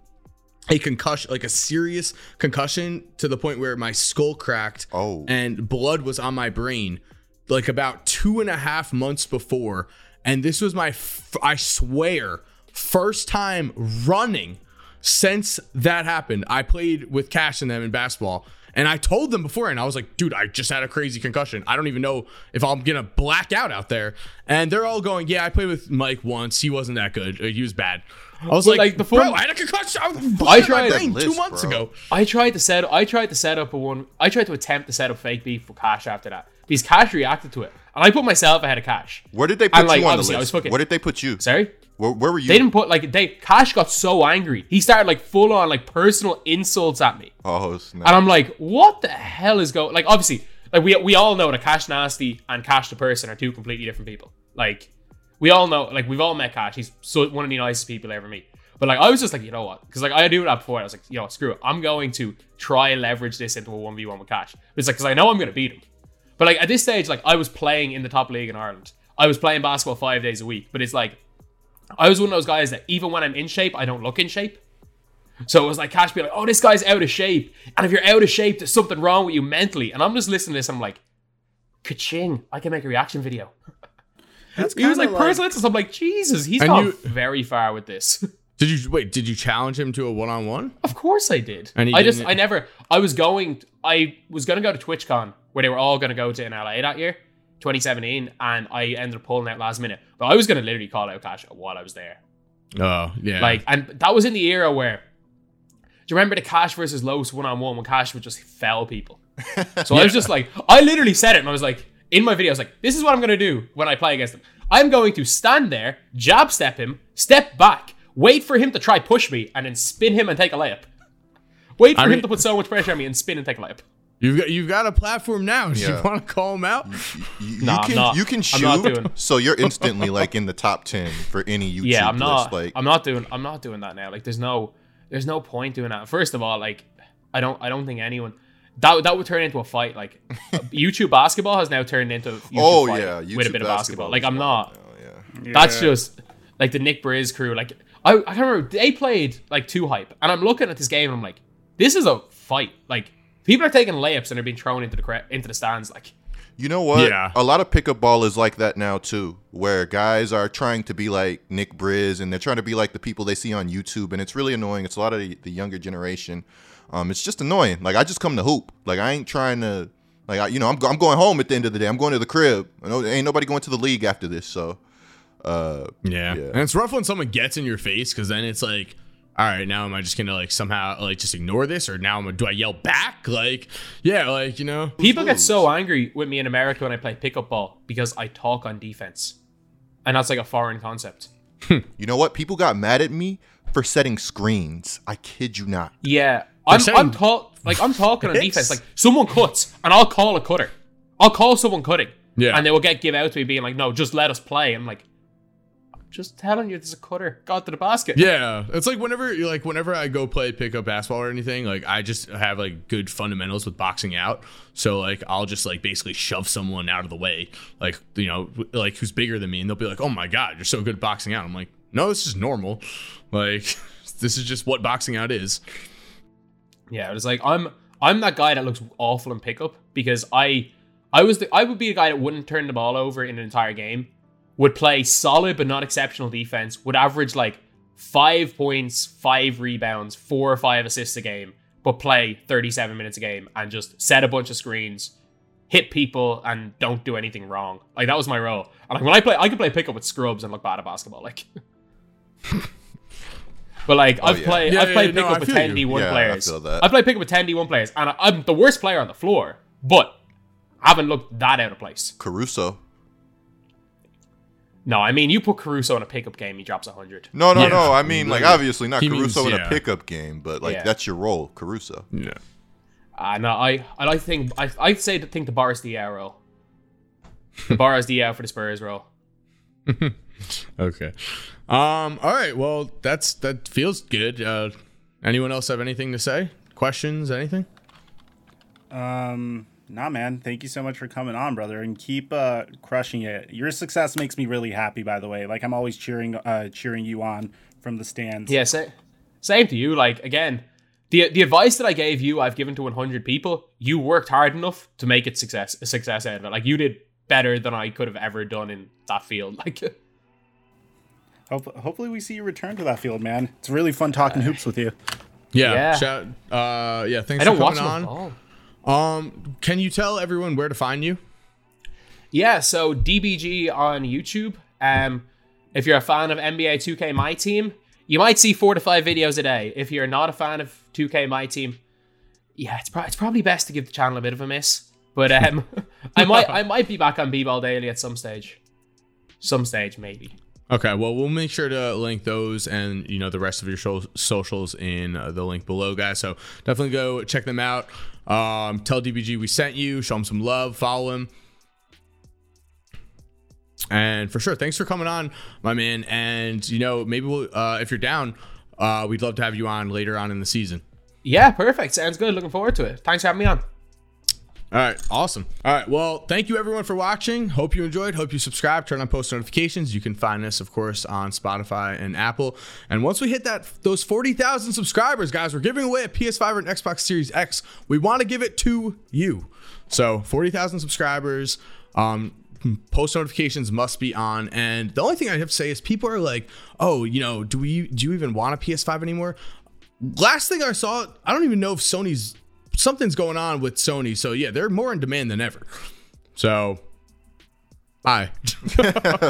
C: a concussion, like a serious concussion to the point where my skull cracked
E: Oh.
C: and blood was on my brain like about two and a half months before. And this was my, f- I swear, first time running since that happened. I played with Cash and them in basketball. And I told them before, and I was like, dude, I just had a crazy concussion. I don't even know if I'm gonna black out out there. And they're all going, yeah, I played with Mike once. He wasn't that good. Uh, He was bad. I was
B: Well,
C: like,
B: like, the
C: bro, I had a concussion. I,
B: I tried
C: my brain two months
E: bro.
C: ago.
B: I tried to set. I tried to set up a one. I tried to attempt to set up fake beef for Cash after that because Cash reacted to it, I put myself ahead of Cash.
E: Where did they put
B: And, like,
E: you on the
B: obviously, I was
E: list?
B: fucking-
E: Where did they put you?
B: Sorry.
E: Where, where were you?
B: They didn't put like they Cash got so angry. He started like full on like personal insults at me.
E: Oh snap!
B: And I'm like, what the hell is going like obviously like we we all know that Cash Nasty and Cash the person are two completely different people. Like we all know like we've all met Cash. He's so one of the nicest people I ever meet. But like I was just like, you know what? Because like I do that before. I was like, you know, screw it. I'm going to try and leverage this into a 1v1 with Cash. But it's like because I know I'm gonna beat him. But like at this stage, like I was playing in the top league in Ireland. I was playing basketball five days a week. But it's like I was one of those guys that even when I'm in shape, I don't look in shape. So it was like Cash be like, oh, this guy's out of shape. And if you're out of shape, there's something wrong with you mentally. And I'm just listening to this, and I'm like, ka-ching, I can make a reaction video.
A: That's
B: He was like
A: kinda
B: personal insults. I'm like, Jesus, he's
C: And
B: gone
C: you-
B: very far with this.
C: Did you wait? Did you challenge him to a one on one?
B: of course I did.
C: And he
B: I just, I never, I was going, I was going to go to TwitchCon where they were all going to go to in LA that year, 2017. And I ended up pulling out last minute. But I was going to literally call out Cash while I was there.
C: Oh yeah.
B: Like, and that was in the era where. Do you remember the Cash versus Los one on one when Cash would just fell people? So I was just like, I literally said it, and I was like, in my video, I was like, this is what I'm gonna do when I play against him. I'm going to stand there, jab step him, step back, wait for him to try push me, and then spin him and take a layup. Wait for
C: I
B: him
C: mean-
B: to put so much pressure on me and spin and take a layup.
C: you've got you've got a platform now. Do
E: Yeah.
C: you want to call him out?
E: you,
B: Nah,
E: you
B: I'm
E: can
B: not.
E: you can
B: I'm not
E: shoot,
B: doing-
E: so you're instantly like in the top ten for any YouTube
B: yeah, I'm not.
E: list. Like
B: I'm not doing. I'm not doing that now. Like, there's no, there's no point doing that. First of all, like, I don't, I don't think anyone. That, that would turn into a fight. Like, YouTube basketball has now turned into YouTube
E: oh
B: fight
E: yeah,
B: with
E: YouTube
B: a bit of basketball. Like, I'm not.
E: now, yeah.
B: That's
A: Yeah.
B: just like the Nick Briz crew. Like I, I can't remember. They played like two hype, and I'm looking at this game and I'm like, this is a fight. Like people are taking layups and they're being thrown into the cre- into the stands. Like
E: You know what?
C: Yeah.
E: A lot of pickup ball is like that now too, where guys are trying to be like Nick Briz and they're trying to be like the people they see on YouTube, and it's really annoying. It's a lot of the, the younger generation. Um, it's just annoying. Like I just come to hoop. Like I ain't trying to. Like I, you know, I'm I'm going home at the end of the day. I'm going to the crib. I know ain't nobody going to the league after this. So, uh,
C: Yeah.
E: Yeah.
C: And it's rough when someone gets in your face because then it's like, all right, now am I just gonna like somehow like just ignore this or now am I, do I yell back? Like, yeah, like you know.
B: people get so angry with me in America when I play pickup ball because I talk on defense, and that's like a foreign concept.
E: you know what? People got mad at me for setting screens. I kid you not.
B: Yeah, I'm,
C: saying-
B: I'm talk like I'm talking on defense. Like someone cuts, and I'll call a cutter. I'll call someone cutting.
C: Yeah.
B: and they will get give out to me being like, "No, just let us play." I'm like, I'm just telling you, there's a cutter got to the basket.
C: Yeah, it's like whenever you like whenever I go play pickup basketball or anything, like I just have like good fundamentals with boxing out. So like I'll just like basically shove someone out of the way, like you know, like who's bigger than me, and they'll be like, "Oh my god, you're so good at boxing out." I'm like, "No, this is normal. Like this is just what boxing out is."
B: Yeah, it was like I'm I'm that guy that looks awful in pickup because I I was the, I would be a guy that wouldn't turn the ball over in an entire game, would play solid but not exceptional defense, would average like five points, five rebounds, four or five assists a game, but play 37 minutes a game and just set a bunch of screens, hit people and don't do anything wrong. Like that was my role. And like when I play, I could play pickup with scrubs and look bad at basketball. Like But like oh, I've
E: Oh, yeah.
B: played,
C: Yeah,
B: I've
C: yeah,
B: played
C: yeah, no,
B: pickup
C: I
B: with ten
C: you.
B: D one
E: Yeah, I
B: players.
E: feel that.
B: I played pickup with ten D one players, and I'm the worst player on the floor. But I haven't looked that out of place.
E: Caruso.
B: No, I mean you put Caruso in a pickup game, he drops hundred.
E: No, no,
C: Yeah.
E: no. I mean, like, obviously not
C: He
E: Caruso
C: means-
E: in
C: yeah.
E: a pickup game, but like
B: Yeah.
E: that's your role, Caruso.
C: Yeah.
B: Uh, no, I I like think I I say to think the bar is the arrow. The bar is the arrow for the Spurs role.
C: Okay. Um. All right. Well, that's that feels good. Uh, anyone else have anything to say? Questions? Anything?
A: Um, nah, man. Thank you so much for coming on, brother, and keep uh, crushing it. Your success makes me really happy. By the way, like I'm always cheering, uh, cheering you on from the stands.
B: Yeah, sa- same to you. Like again, the the advice that I gave you, I've given to 100 people. You worked hard enough to make it success a success out of it. Like you did better than I could have ever done in that field. Like
A: Hope- hopefully, we see you return to that field, man. It's really fun talking hoops with you.
C: Yeah.
B: Yeah.
C: Shout. Uh. Yeah. Thanks
B: I don't
C: for
B: watch
C: coming
B: them
C: on. Um. Can you tell everyone where to find you?
B: Yeah, so DBG on YouTube. Um, if you're a fan of NBA 2K My Team, you might see four to five videos a day. If you're not a fan of 2K My Team, yeah, it's, pro- it's probably best to give the channel a bit of a miss. But um, I might I might be back on B-Ball Daily at some stage. Some stage, maybe.
C: Okay, well, we'll make sure to link those and you know the rest of your sho- socials in uh, the link below, guys. So definitely go check them out. Um, tell DBG we sent you. Show him some love. Follow him. And for sure, thanks for coming on, my man. And you know, maybe we'll uh, if you're down, uh, we'd love to have you on later on in the season.
B: Yeah, perfect. Sounds good. Looking forward to it. Thanks for having me on.
C: All right, awesome. All right, well, thank you everyone for watching. Hope you enjoyed. Hope you subscribe. Turn on post notifications. You can find us, of course, on Spotify and Apple. And once we hit that those forty thousand subscribers, guys, we're giving away a PS5 or an Xbox Series X. We want to give it to you. So forty thousand subscribers. Um, post notifications must be on. And the only thing I have to say is people are like, oh, you know, do we do you even want a PS5 anymore? Last thing I saw, I don't even know if Sony's something's going on with Sony. So yeah, they're more in demand than ever. So bye.